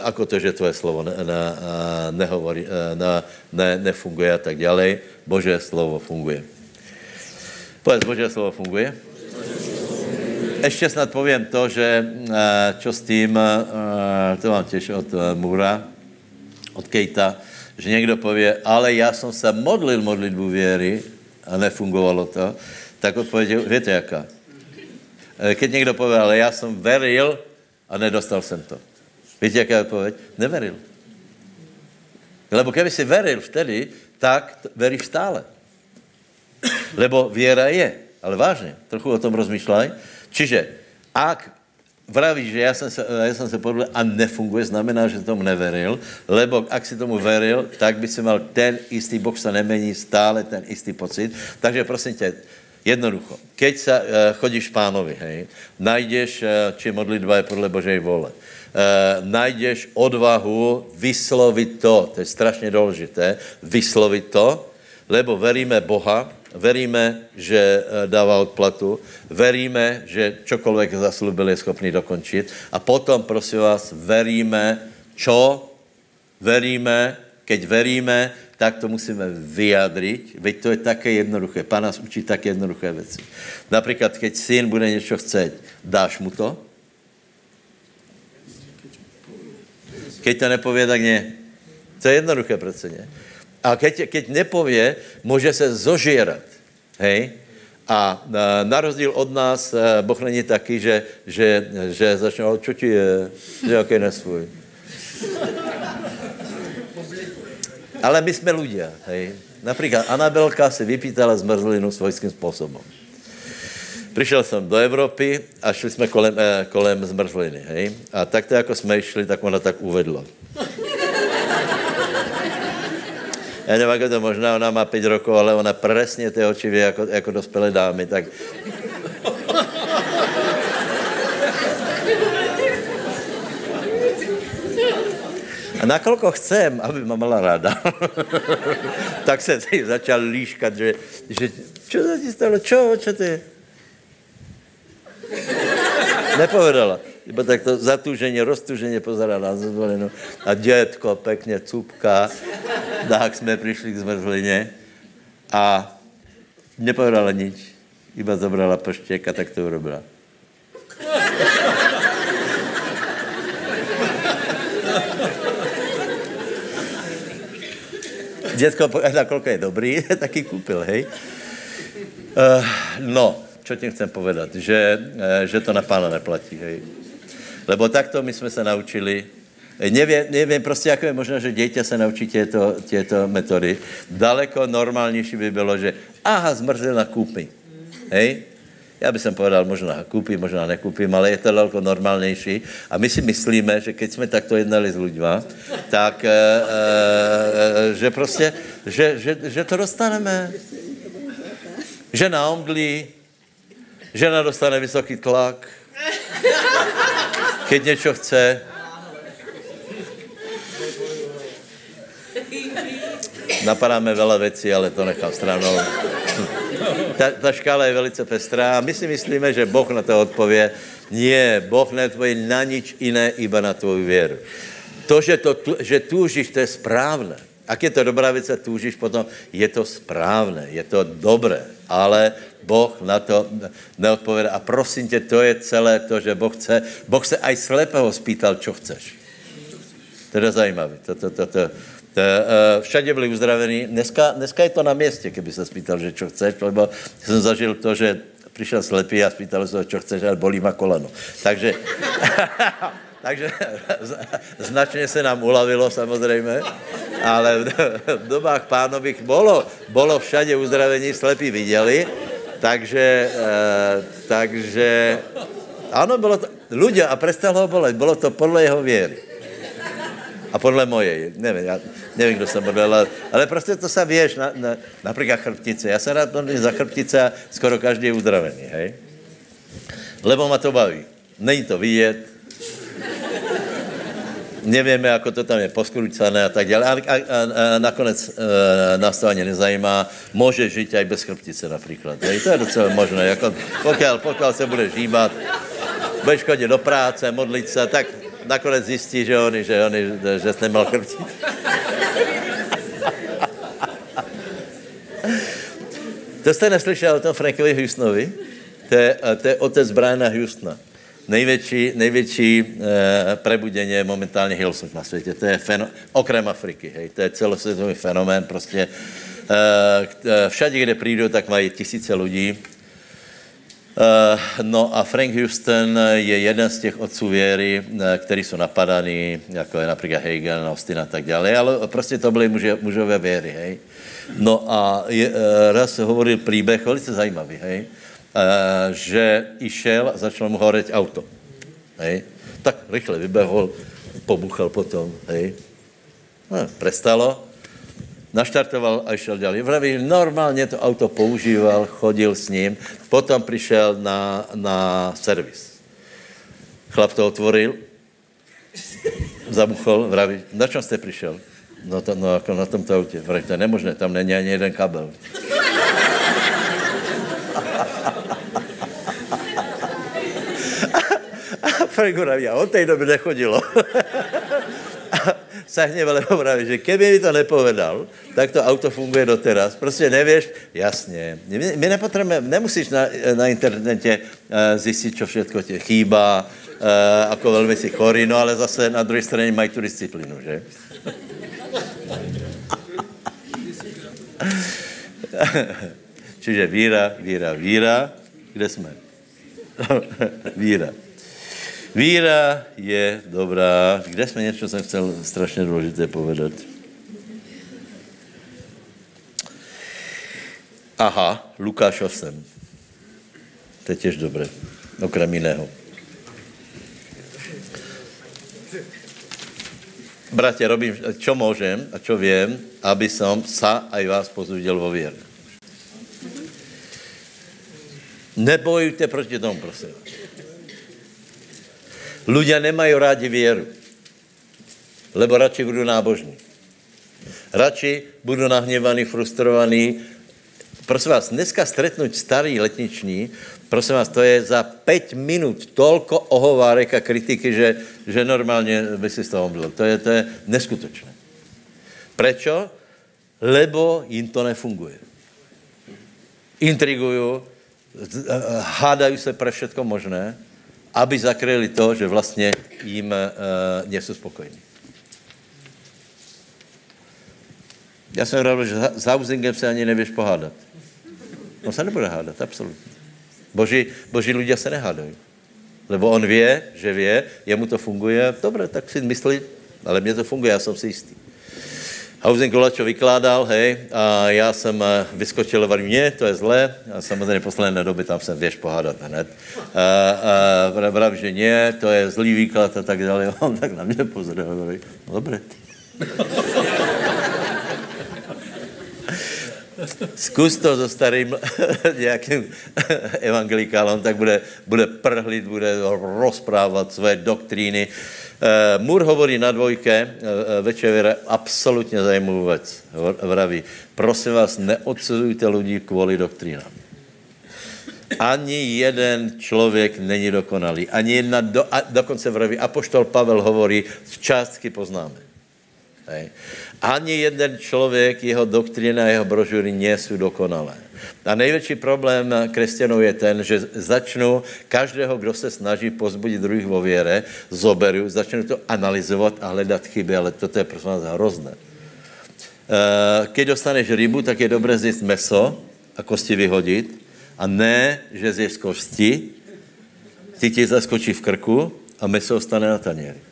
ako to, že tvoje slovo ne, ne, nehovorí, ne, ne, nefunguje a tak dále. Bože slovo funguje. Povedz, Bože slovo funguje. Ještě snad povím to, že čo s tím, to mám těž od Mura, od Kejta, že někdo pově, ale já jsem se modlil modlitbu věry a nefungovalo to, tak odpověď, víte jaká? Eh, keď někdo pově, ale já jsem veril a nedostal jsem to. Víte, jaká je odpověď? Neveril. Lebo keby si veril vtedy, tak veríš stále. Lebo věra je. Ale vážně, trochu o tom rozmýšlej. Čiže, ak vravíš, že já jsem se, já jsem se podle a nefunguje, znamená, že tomu neveril, lebo ak si tomu veril, tak by si mal ten istý, Boh se nemení, stále ten istý pocit. Takže prosím tě, Jednoducho. Keď sa, uh, chodíš pánovi, hej, najdeš, uh, či modlitba je podle Božej vole, uh, najdeš odvahu vyslovit to, to je strašně důležité, vyslovit to, lebo veríme Boha, veríme, že dává odplatu, veríme, že čokoliv zaslubil je schopný dokončit a potom, prosím vás, veríme, čo? Veríme, keď veríme, tak to musíme vyjadriť, veď to je také jednoduché. Pán nás učí také jednoduché věci. Například, keď syn bude něco chceť, dáš mu to? Keď to nepově, tak ne. To je jednoduché přece, ne? A keď, keď nepově, může se zožírat. Hej? A na, na rozdíl od nás, eh, Boh není taky, že, že, že začne, čo ti je, že nesvůj. Ale my jsme ľudia, hej. Například Anabelka si vypítala zmrzlinu svojským způsobem. Přišel jsem do Evropy a šli jsme kolem, eh, kolem zmrzliny, hej? A tak to jako jsme šli, tak ona tak uvedlo. Já nevím, jak to možná, ona má pět rokov, ale ona přesně ty oči ví jako, jako dospělé dámy, tak A nakolko chcem, aby ma mala ráda, tak se si začal líškat, že, že čo to ti stalo, čo, čo ty? Nepovedala. Iba takto zatúženie, roztúženie pozerá na zvolenu. A dětko pekne cupka. Tak jsme přišli k zmrzlině. A nepovedala nič. Iba zobrala poštěk a tak to urobila. Dětko, nakoľko je dobrý, taky koupil, hej. Uh, no, čo tím chcem povedat? Že, uh, že to na pána neplatí, hej. Lebo takto my jsme se naučili, Nevím, nevím prostě, jak je možné, že dítě se naučí těto, těto metody. Daleko normálnější by bylo, že aha, zmrzlina, kúpi. Hej? Já bych povedal, možná koupím, možná nekoupím, ale je to daleko normálnější. A my si myslíme, že keď jsme takto jednali s lidma, tak, e, e, že prostě, že, že, že to dostaneme. Žena omdlí, žena dostane vysoký tlak, keď něco chce. Napadáme veľa věcí, ale to nechám stranou ta, ta škála je velice pestrá a my si myslíme, že Boh na to odpově, nie, Boh neodpoví na nič jiné, iba na tvou věru. To, že, to, že túžiš, to je správné. Ak je to dobrá věc a túžiš potom, je to správné, je to dobré, ale Boh na to neodpovědá. A prosím tě, to je celé to, že Boh chce, Boh se aj slepého spýtal, čo chceš. To je zajímavé. To, to, to, to, to, uh, všade byli uzdravení. Dneska, dneska je to na městě, keby se spýtal, že čo chceš, lebo jsem zažil to, že přišel slepý a spýtal se, čo chceš, ale bolí ma koleno. Takže, takže značně se nám ulavilo samozřejmě, ale v dobách pánových bolo, bolo všade uzdravení, slepí viděli, takže, uh, takže ano, bylo to, ľudia, a prestalo ho bolet, bylo to podle jeho věry. A podle moje, nevím, já nevím, kdo se modlil, ale, ale prostě to se věš, na, na, například chrbtice. Já se rád modlím za chrbtice a skoro každý je uzdravený, hej? Lebo ma to baví. Není to vidět, nevíme, jako to tam je poskrucené a tak dále. A, a, a, a nakonec e, nás to ani nezajímá. Může žít i bez chrbtice například. Hej? To je docela možné. Jako, pokud, pokud se bude žíbat, budeš chodit do práce, modlit se, tak nakonec zjistí, že oni, že oni, že jsi nemal chrbtit. to jste neslyšel o tom Frankovi Houstonovi? To je, to je otec Briana Houstona. Největší, největší eh, prebudění je momentálně Hillsong na světě. To je feno, okrem Afriky, hej. To je celosvětový fenomén, prostě eh, všade, kde přijdou, tak mají tisíce lidí Eh, no a Frank Houston je jeden z těch otců věry, eh, který jsou napadaný, jako je například Hagen, Austin a tak dále, ale prostě to byly muže, mužové věry, hej. No a je, eh, raz hovoril příběh, velice zajímavý, hej, že išel a začalo mu hořet auto, hej. Tak rychle vybehol, pobuchal potom, hej. No, prestalo, naštartoval a šel dál. Vraví, normálně to auto používal, chodil s ním, potom přišel na, na servis. Chlap to otvoril, zabuchol, vraví, na čem jste přišel? No, to, no jako na tomto autě. Vraví, to je nemožné, tam není ani jeden kabel. A Frank vraví, a od té doby nechodilo lebo praví, že keby mi to nepovedal, tak to auto funguje doteraz. Prostě nevíš, jasně. My, nepotřebujeme, nemusíš na, na internetě uh, zjistit, co všechno tě chýba, uh, ako velmi si chorý, no ale zase na druhé straně mají tu disciplínu, že? Čiže víra, víra, víra. Kde jsme? víra. Víra je dobrá. Kde jsme něco, jsem chcel strašně důležité povedat? Aha, Lukáš 8. To je těž dobré. Okrem jiného. Bratě, robím, čo můžem a čo vím, aby som sa aj vás pozudil vo věru. Nebojujte proti tomu, prosím. Ľudia nemají rádi věru, lebo radši budou nábožní. Radši budou nahněvaný, frustrovaný. Prosím vás, dneska stretnout starý letniční, prosím vás, to je za 5 minut tolko ohovárek a kritiky, že, že normálně by si z toho byl. To je, to je neskutočné. Prečo? Lebo jim to nefunguje. Intrigují, hádají se pre všetko možné, aby zakryli to, že vlastně jim uh, nejsou spokojení. Já jsem rád, že s Hausingem se ani nevíš pohádat. On se nebude hádat, absolutně. Boží, boží lidé se nehádají. Lebo on vě, že vě, jemu to funguje, dobré, tak si myslí, ale mně to funguje, já jsem si jistý. Housing Kolačo vykládal, hej, a já jsem eh, vyskočil, varím, mě, to je zlé, a samozřejmě posledné doby tam jsem věž pohádat hned. A, a vrav, že ne, to je zlý výklad a tak dále. On tak na mě pozoruje, no dobré. Zkus to so starým nějakým evangelikálem, tak bude, bude prhlit, bude rozprávat své doktríny. Uh, Mur hovorí na dvojke, uh, večer absolutně zajímavou věc. Vraví, prosím vás, neodsuzujte lidi kvůli doktrínám. Ani jeden člověk není dokonalý. Ani jedna, do, a dokonce vraví, apoštol Pavel hovorí, z částky poznáme. Hej. Ani jeden člověk, jeho doktrína, jeho brožury nejsou dokonalé. A největší problém křesťanů je ten, že začnou každého, kdo se snaží pozbudit druhých vo věre, zoberu, začnou to analyzovat a hledat chyby, ale toto je prostě hrozné. Eh, keď dostaneš rybu, tak je dobré zjíst meso a kosti vyhodit. A ne, že zješ kosti, ty ti zaskočí v krku a meso ostane na taněri.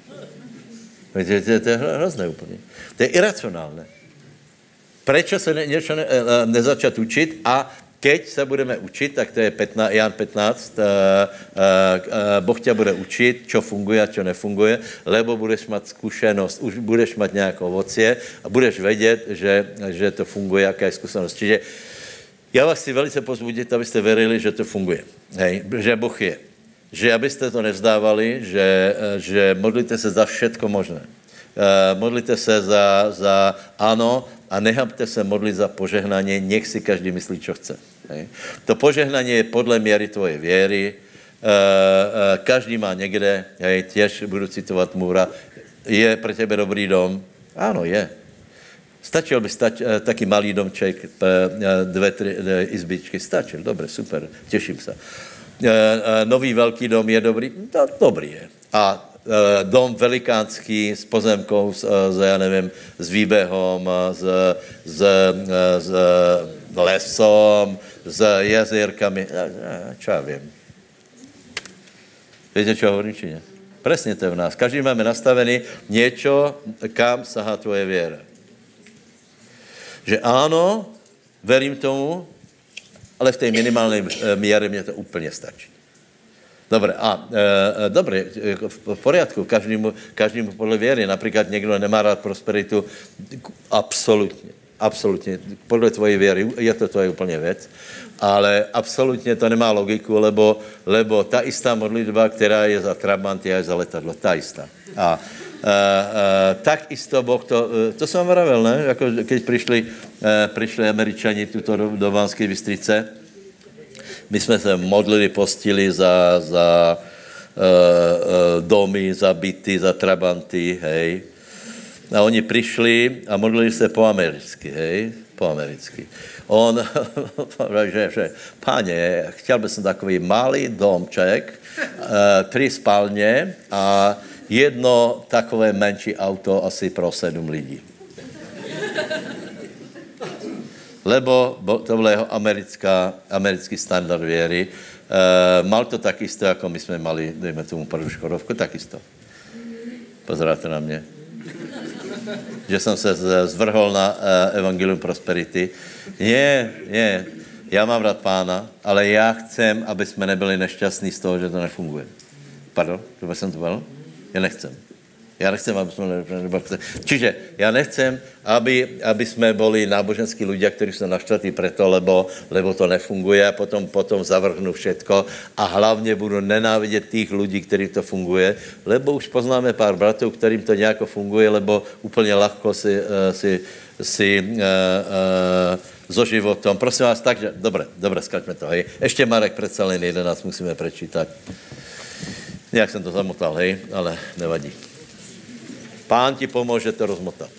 To, to, to je hrozné úplně. To je iracionálné. Proč se ne, něco ne, eh, nezačat učit a keď se budeme učit, tak to je 15, Jan 15, uh, uh, uh, Boh tě bude učit, čo funguje a čo nefunguje, lebo budeš mít zkušenost, už budeš mít nějakou ovocie a budeš vědět, že, že to funguje, jaká je zkušenost. Čiže já vás chci velice pozbudit, abyste verili, že to funguje. Hej, že Boh je že abyste to nevzdávali, že, že modlíte se za všetko možné. Eh, modlíte se za, za ano a necháte se modlit za požehnání, nech si každý myslí, co chce. To požehnání je podle měry tvoje věry, eh, eh, každý má někde, hej, těž budu citovat Můra, je pro tebe dobrý dom? Ano, je. Stačil by stať, taky malý domček, dvě, tři izbičky, stačil, dobře, super, těším se. Eh, eh, nový velký dom je dobrý? To dobrý je. A eh, dom velikánský s pozemkou, s, s já nevím, s výbehom, s, s, s lesom, s jezírkami, čo já vím. Víte, čo hovorím, či ne? Presně to je v nás. Každý máme nastavený něco, kam sahá tvoje věra. Že ano, verím tomu, ale v té minimální eh, míře mě to úplně stačí. Dobře, a e, dobře, jako v poriadku, každému, každému podle věry. Například někdo nemá rád prosperitu, absolutně, absolutně, podle tvoje věry, je to tvoje úplně věc, ale absolutně to nemá logiku, lebo, lebo ta istá modlitba, která je za Trabanty a je za letadlo, ta istá. A tak isto Boh to, uh, to jsem vám ne? Jako, keď přišli, přišli američani tuto do, do Banské Bystrice, my jsme se modlili, postili za, za domy, za byty, za trabanty, hej. A oni přišli a modlili se po americky, hej, po americky. On, že, že, páně, chtěl bych takový malý domček, tři spálně a jedno takové menší auto asi pro sedm lidí. Lebo to byl jeho americká, americký standard věry. E, mal to takisto, jako my jsme mali, dejme tomu první Škodovku, takisto. Pozoráte na mě. Že jsem se zvrhol na uh, Evangelium Prosperity. Nie, nie. já mám rád pána, ale já chcem, aby jsme nebyli nešťastní z toho, že to nefunguje. Pardon, že jsem to byl? Já nechcem. Já nechcem, aby jsme... Čiže já nechcem, aby, aby jsme byli náboženskí ľudia, kteří jsou naštvatí preto, lebo, lebo to nefunguje a potom, potom zavrhnu všetko a hlavně budu nenávidět těch lidí, kterým to funguje, lebo už poznáme pár bratů, kterým to nějak funguje, lebo úplně lahko si, uh, si, si uh, uh, so životom. Prosím vás, takže, dobré, dobré, skaďme to, hej. Ještě Marek přece jen 11 musíme prečítat. Nějak jsem to zamotal, hej, ale nevadí. Pán ti pomůže to rozmotat.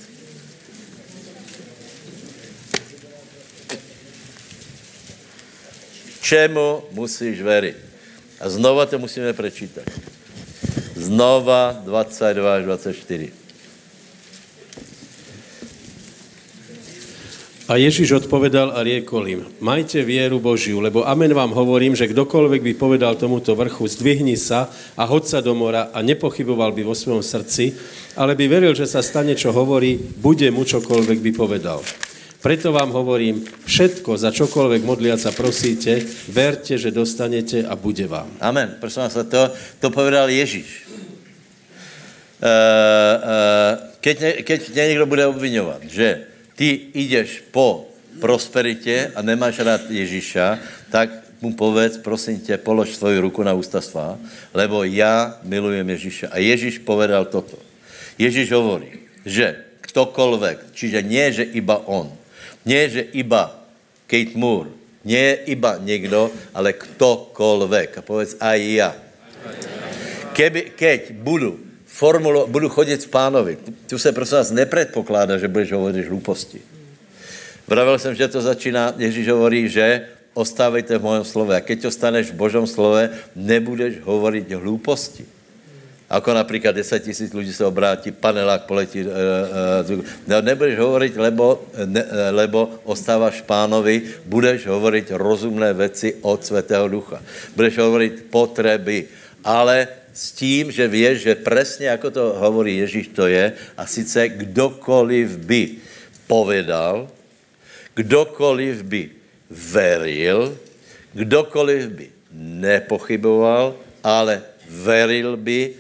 Čemu musíš věřit? A znova to musíme prečítat. Znova 22 až 24. A Ježíš odpovedal a riekol im, majte vieru Božiu, lebo amen vám hovorím, že kdokoľvek by povedal tomuto vrchu, zdvihni sa a hoď sa do mora a nepochyboval by vo svojom srdci, ale by veril, že sa stane, čo hovorí, bude mu čokoľvek by povedal. Preto vám hovorím, všetko, za čokoľvek modliaca prosíte, verte, že dostanete a bude vám. Amen. Prosím vás, to, to povedal Ježíš. Uh, uh, keď, ne, keď někdo bude obvinovat, že ty jdeš po prosperitě a nemáš rád Ježíša, tak mu povedz, prosím tě, polož svoji ruku na ústa svá, lebo já milujem Ježíša. A Ježíš povedal toto. Ježíš hovorí, že ktokoľvek, čiže nie, že iba on, nie, že iba Kate Moore, nie iba někdo, ale ktokoľvek. A povedz aj ja. Keby, keď budu formulo, budu chodit v pánovi. Tu se prosím vás nepředpokládá, že budeš hovorit hlouposti. Vravil jsem, že to začíná, Ježíš hovorí, že ostávejte v mojom slove. A keď ostaneš v Božom slove, nebudeš hovorit hlouposti. Ako například 10 tisíc lidí se obrátí, panelák poletí. E, e, nebudeš hovorit, lebo, ne, lebo ostáváš pánovi, budeš hovorit rozumné věci od Svatého Ducha. Budeš hovorit potreby, ale s tím, že víš, že přesně jako to hovorí Ježíš, to je, a sice kdokoliv by povedal, kdokoliv by veril, kdokoliv by nepochyboval, ale veril by,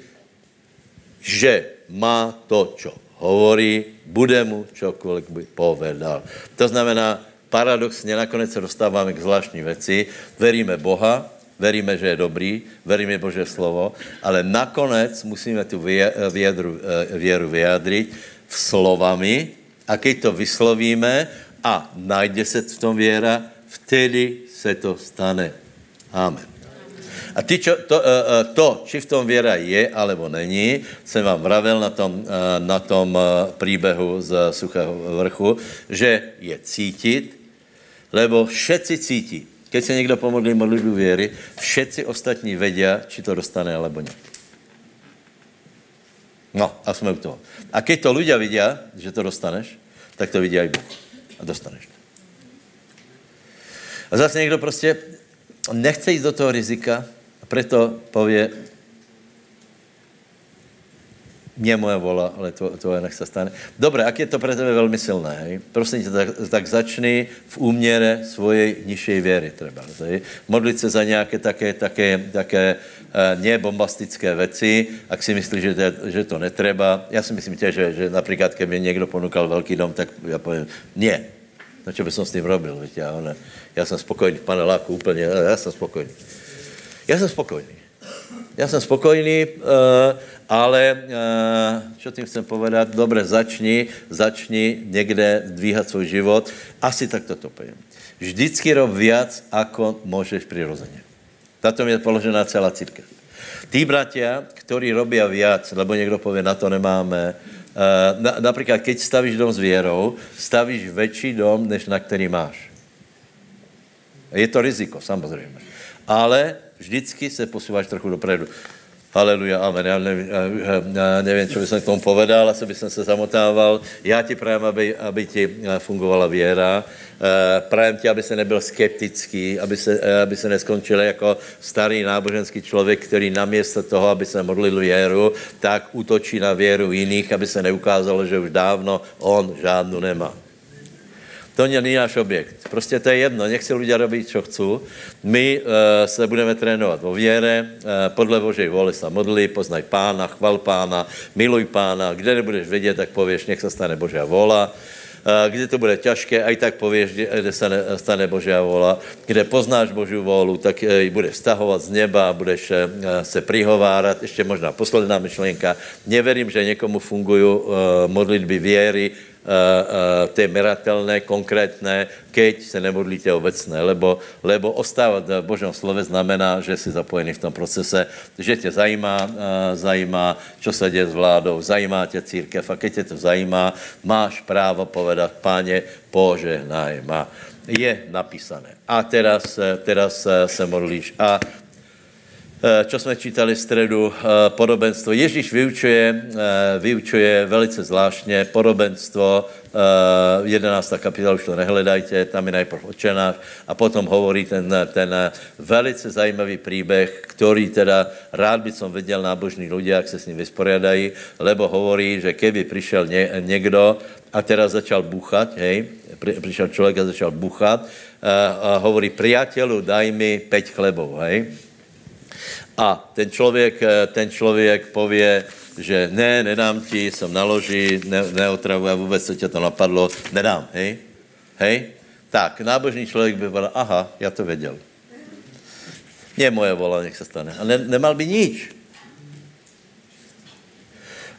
že má to, čo hovorí, bude mu čokoliv by povedal. To znamená, paradoxně nakonec se dostáváme k zvláštní věci. Veríme Boha, veríme, že je dobrý, veríme Bože slovo, ale nakonec musíme tu vědru, eh, věru vyjádřit v slovami a když to vyslovíme a najde se v tom věra, vtedy se to stane. Amen. A ty, čo, to, eh, eh, to, či v tom věra je, alebo není, jsem vám vravil na tom, na tom příběhu z Suchého vrchu, že je cítit, lebo všetci cítí. Keď se někdo pomodlí modlitbu věry, všetci ostatní vědí, či to dostane, alebo ne. No, a jsme u toho. A keď to ľudia vidí, že to dostaneš, tak to vidí i Bůh. A dostaneš to. A zase někdo prostě nechce jít do toho rizika, a preto pově, mě moje vola, ale to, to nech se stane. Dobré, jak je to pro tebe velmi silné, hej? prosím tě, tak, tak začni v úměre svojej nižší věry, třeba. Hej? Modlit se za nějaké také, také, také uh, nebombastické věci, ak si myslíš, že, to, že to netreba. Já si myslím tě, že, že například, kdyby někdo ponukal velký dom, tak já povím, ne, no čo by som s tím robil, víte, já, ne, já jsem spokojný v paneláku úplně, já jsem spokojný. Já jsem spokojný. Já jsem spokojný, uh, ale čo tím chcem povedat? Dobře, začni, začni někde dvíhat svůj život. Asi tak to povím. Vždycky rob viac, ako můžeš přirozeně. Na tom je položená celá církev. Tí bratia, ktorí robia viac, lebo někdo pově, na to nemáme, na, například, keď stavíš dom s věrou, stavíš větší dom, než na který máš. Je to riziko, samozřejmě. Ale vždycky se posouváš trochu dopredu. Haleluja, amen. Já nevím, já nevím, co bych k tomu povedal, asi bych se zamotával. Já ti prajem, aby, aby ti eh, fungovala věra. Eh, prajem ti, aby se nebyl skeptický, aby se, eh, aby se neskončil jako starý náboženský člověk, který namiesto toho, aby se modlil věru, tak útočí na věru jiných, aby se neukázalo, že už dávno on žádnou nemá. To není náš objekt. Prostě to je jedno, nech si lidé robí, co chcou. My uh, se budeme trénovat o věre, uh, podle Božej voli se modlí, poznaj pána, chval pána, miluj pána, kde nebudeš vědět, tak pověš, nech se stane Božá vola. Uh, kde to bude těžké, a i tak pověš, kde se stane Božá vola. Kde poznáš Boží volu, tak ji budeš stahovat z neba, budeš se prihovárat. Ještě možná posledná myšlenka. Neverím, že někomu fungují modlitby věry, Eh, eh, ty miratelné, konkrétné, keď se nemodlíte obecné, lebo, lebo ostávat v Božom slove znamená, že jsi zapojený v tom procese, že tě zajímá, eh, zajímá, co se děje s vládou, zajímá tě církev a keď tě to zajímá, máš právo povedat, páně, požehnaj ma. Je napísané. A teraz, teraz se modlíš. A čo eh, jsme čítali v středu, eh, podobenstvo. Ježíš vyučuje, eh, vyučuje velice zvláštně podobenstvo, 11. kapitola, už to nehledajte, tam je najprv očenáš a potom hovorí ten, ten velice zajímavý příběh, který teda rád by som viděl nábožní lidé, jak se s ním vysporiadají, lebo hovorí, že keby přišel ně, někdo a teda začal buchat, hej, přišel člověk a začal buchat, a hovorí, priateľu, daj mi 5 chlebov, hej, a ten člověk, eh, ten člověk pově, že ne, nedám ti, jsem naloží, ne, neotravuji, vůbec se tě to napadlo, nedám, hej? Hej? Tak, nábožný člověk by byl, aha, já to věděl. Je moje vola, nech se stane. A ne, nemal by nič.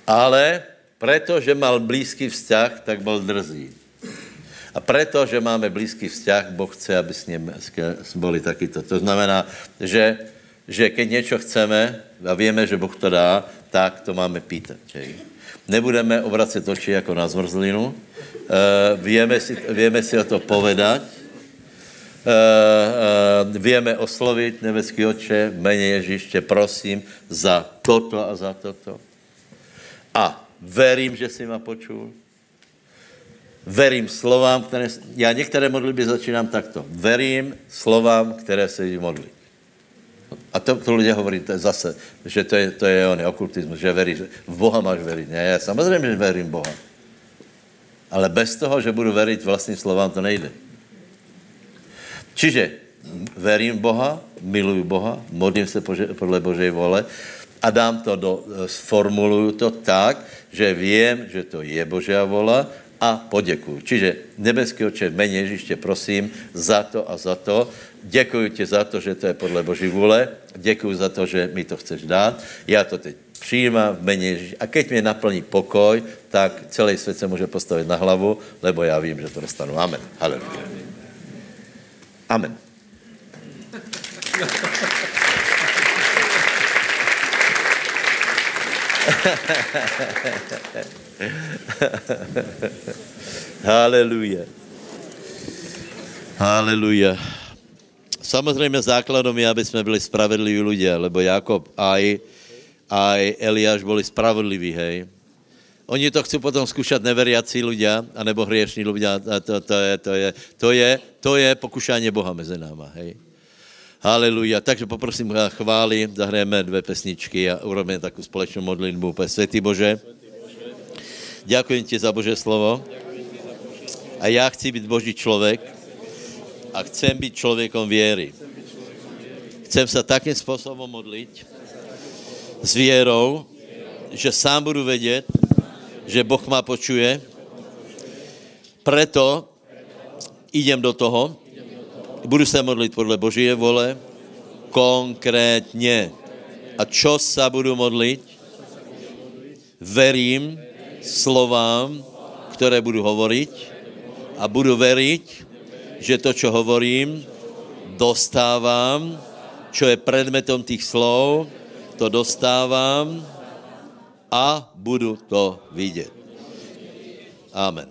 Ale preto, že mal blízký vzťah, tak byl drzý. A preto, že máme blízký vzťah, Boh chce, aby s ním byli takýto. To znamená, že že keď něco chceme a víme, že Boh to dá, tak to máme pýtat. Že? Nebudeme obracet oči jako na zmrzlinu, uh, víme, si, víme si o to povedať, uh, uh, víme oslovit nebeský oče, mene Ježíš, tě prosím za toto a za toto. A verím, že si ma počul. Verím slovám, které... Já některé modlitby začínám takto. Verím slovám, které se modlí. A to, to lidé hovorí to zase, že to je, to je on, okultismus, že veríš, v Boha máš veriť. Ne, já samozřejmě, že verím Boha. Ale bez toho, že budu veriť vlastním slovám, to nejde. Čiže verím Boha, miluju Boha, modlím se podle Božej vole a dám to do, sformuluju to tak, že vím, že to je Božia vola a poděkuju. Čiže nebeský oče, v mene Ježíště prosím za to a za to, Děkuji ti za to, že to je podle Boží vůle. Děkuji za to, že mi to chceš dát. Já to teď přijímám v mene. A keď mě naplní pokoj, tak celý svět se může postavit na hlavu, lebo já vím, že to dostanu. Amen. Haleluja. Amen. Haleluja. Haleluja. Samozřejmě základom je, aby jsme byli spravedliví lidé, lebo Jakob aj, aj Eliáš byli spravedliví, hej. Oni to chcou potom zkušat neveriací lidé, anebo hriešní lidé. To, to, je, to, je, to, je, to je pokušání Boha mezi náma, hej. Haleluja. Takže poprosím chvály, zahrajeme dvě pesničky a urobíme takovou společnou modlitbu. Světý Bože, děkuji ti za Bože slovo. A já chci být Boží člověk, a chcem být člověkom věry. Chcem se takým způsobem modlit s věrou, že sám budu vědět, že Boh má počuje. Preto idem do toho, budu se modlit podle Božíje vole, konkrétně. A čo se budu modlit? Verím slovám, které budu hovoriť a budu veriť, že to, čo hovorím, dostávám, čo je predmetom tých slov, to dostávám a budu to vidět. Amen.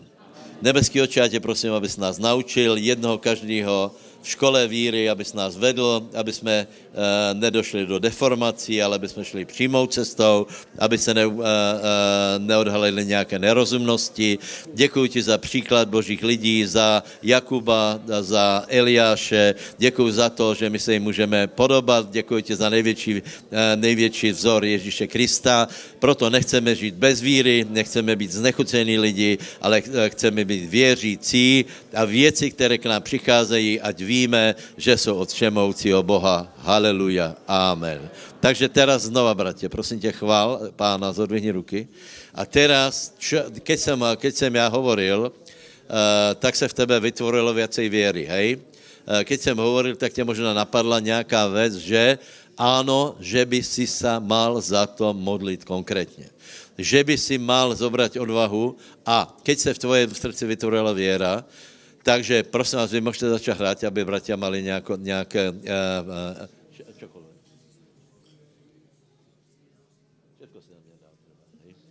Nebeský oče, já tě prosím, abys nás naučil jednoho každého v škole víry, abys nás vedl, aby jsme uh, nedošli do deformací, ale aby jsme šli přímou cestou, aby se ne, uh, uh, neodhalily nějaké nerozumnosti. Děkuji ti za příklad božích lidí, za Jakuba, za Eliáše, děkuji za to, že my se jim můžeme podobat, děkuji ti za největší, největší vzor Ježíše Krista, proto nechceme žít bez víry, nechceme být znechucení lidi, ale chceme být věřící a věci, které k nám přicházejí, ať víme, že jsou od všemoucího Boha. Haleluja. Amen. Takže teraz znova, bratě, prosím tě, chvál pána, zodvihni ruky. A teraz, čo, keď, jsem, keď jsem já hovoril, uh, tak se v tebe vytvorilo věcej věry, hej? Uh, keď jsem hovoril, tak tě možná napadla nějaká věc, že ano, že by si sa mal za to modlit konkrétně. Že by si mal zobrať odvahu a keď se v tvoje srdci vytvorila věra, takže prosím vás, vy můžete začít hrát, aby bratia mali nějako, nějaké... Uh.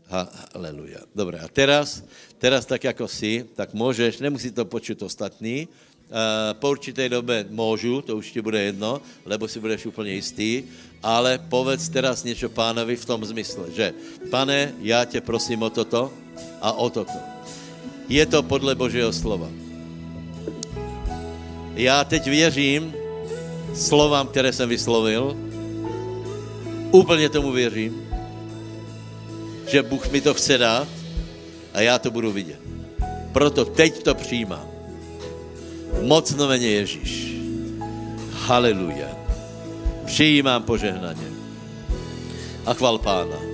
Haleluja. Dobre, a teraz, teraz tak jako si, tak můžeš, nemusí to počuť ostatní, uh, po určité době můžu, to už ti bude jedno, lebo si budeš úplně jistý, ale povedz teraz něco pánovi v tom zmysle, že pane, já tě prosím o toto a o toto. Je to podle Božího slova. Já teď věřím slovám, které jsem vyslovil. Úplně tomu věřím, že Bůh mi to chce dát a já to budu vidět. Proto teď to přijímám. Mocno mě Ježíš. Haleluja. Přijímám požehnaně. A chval Pána.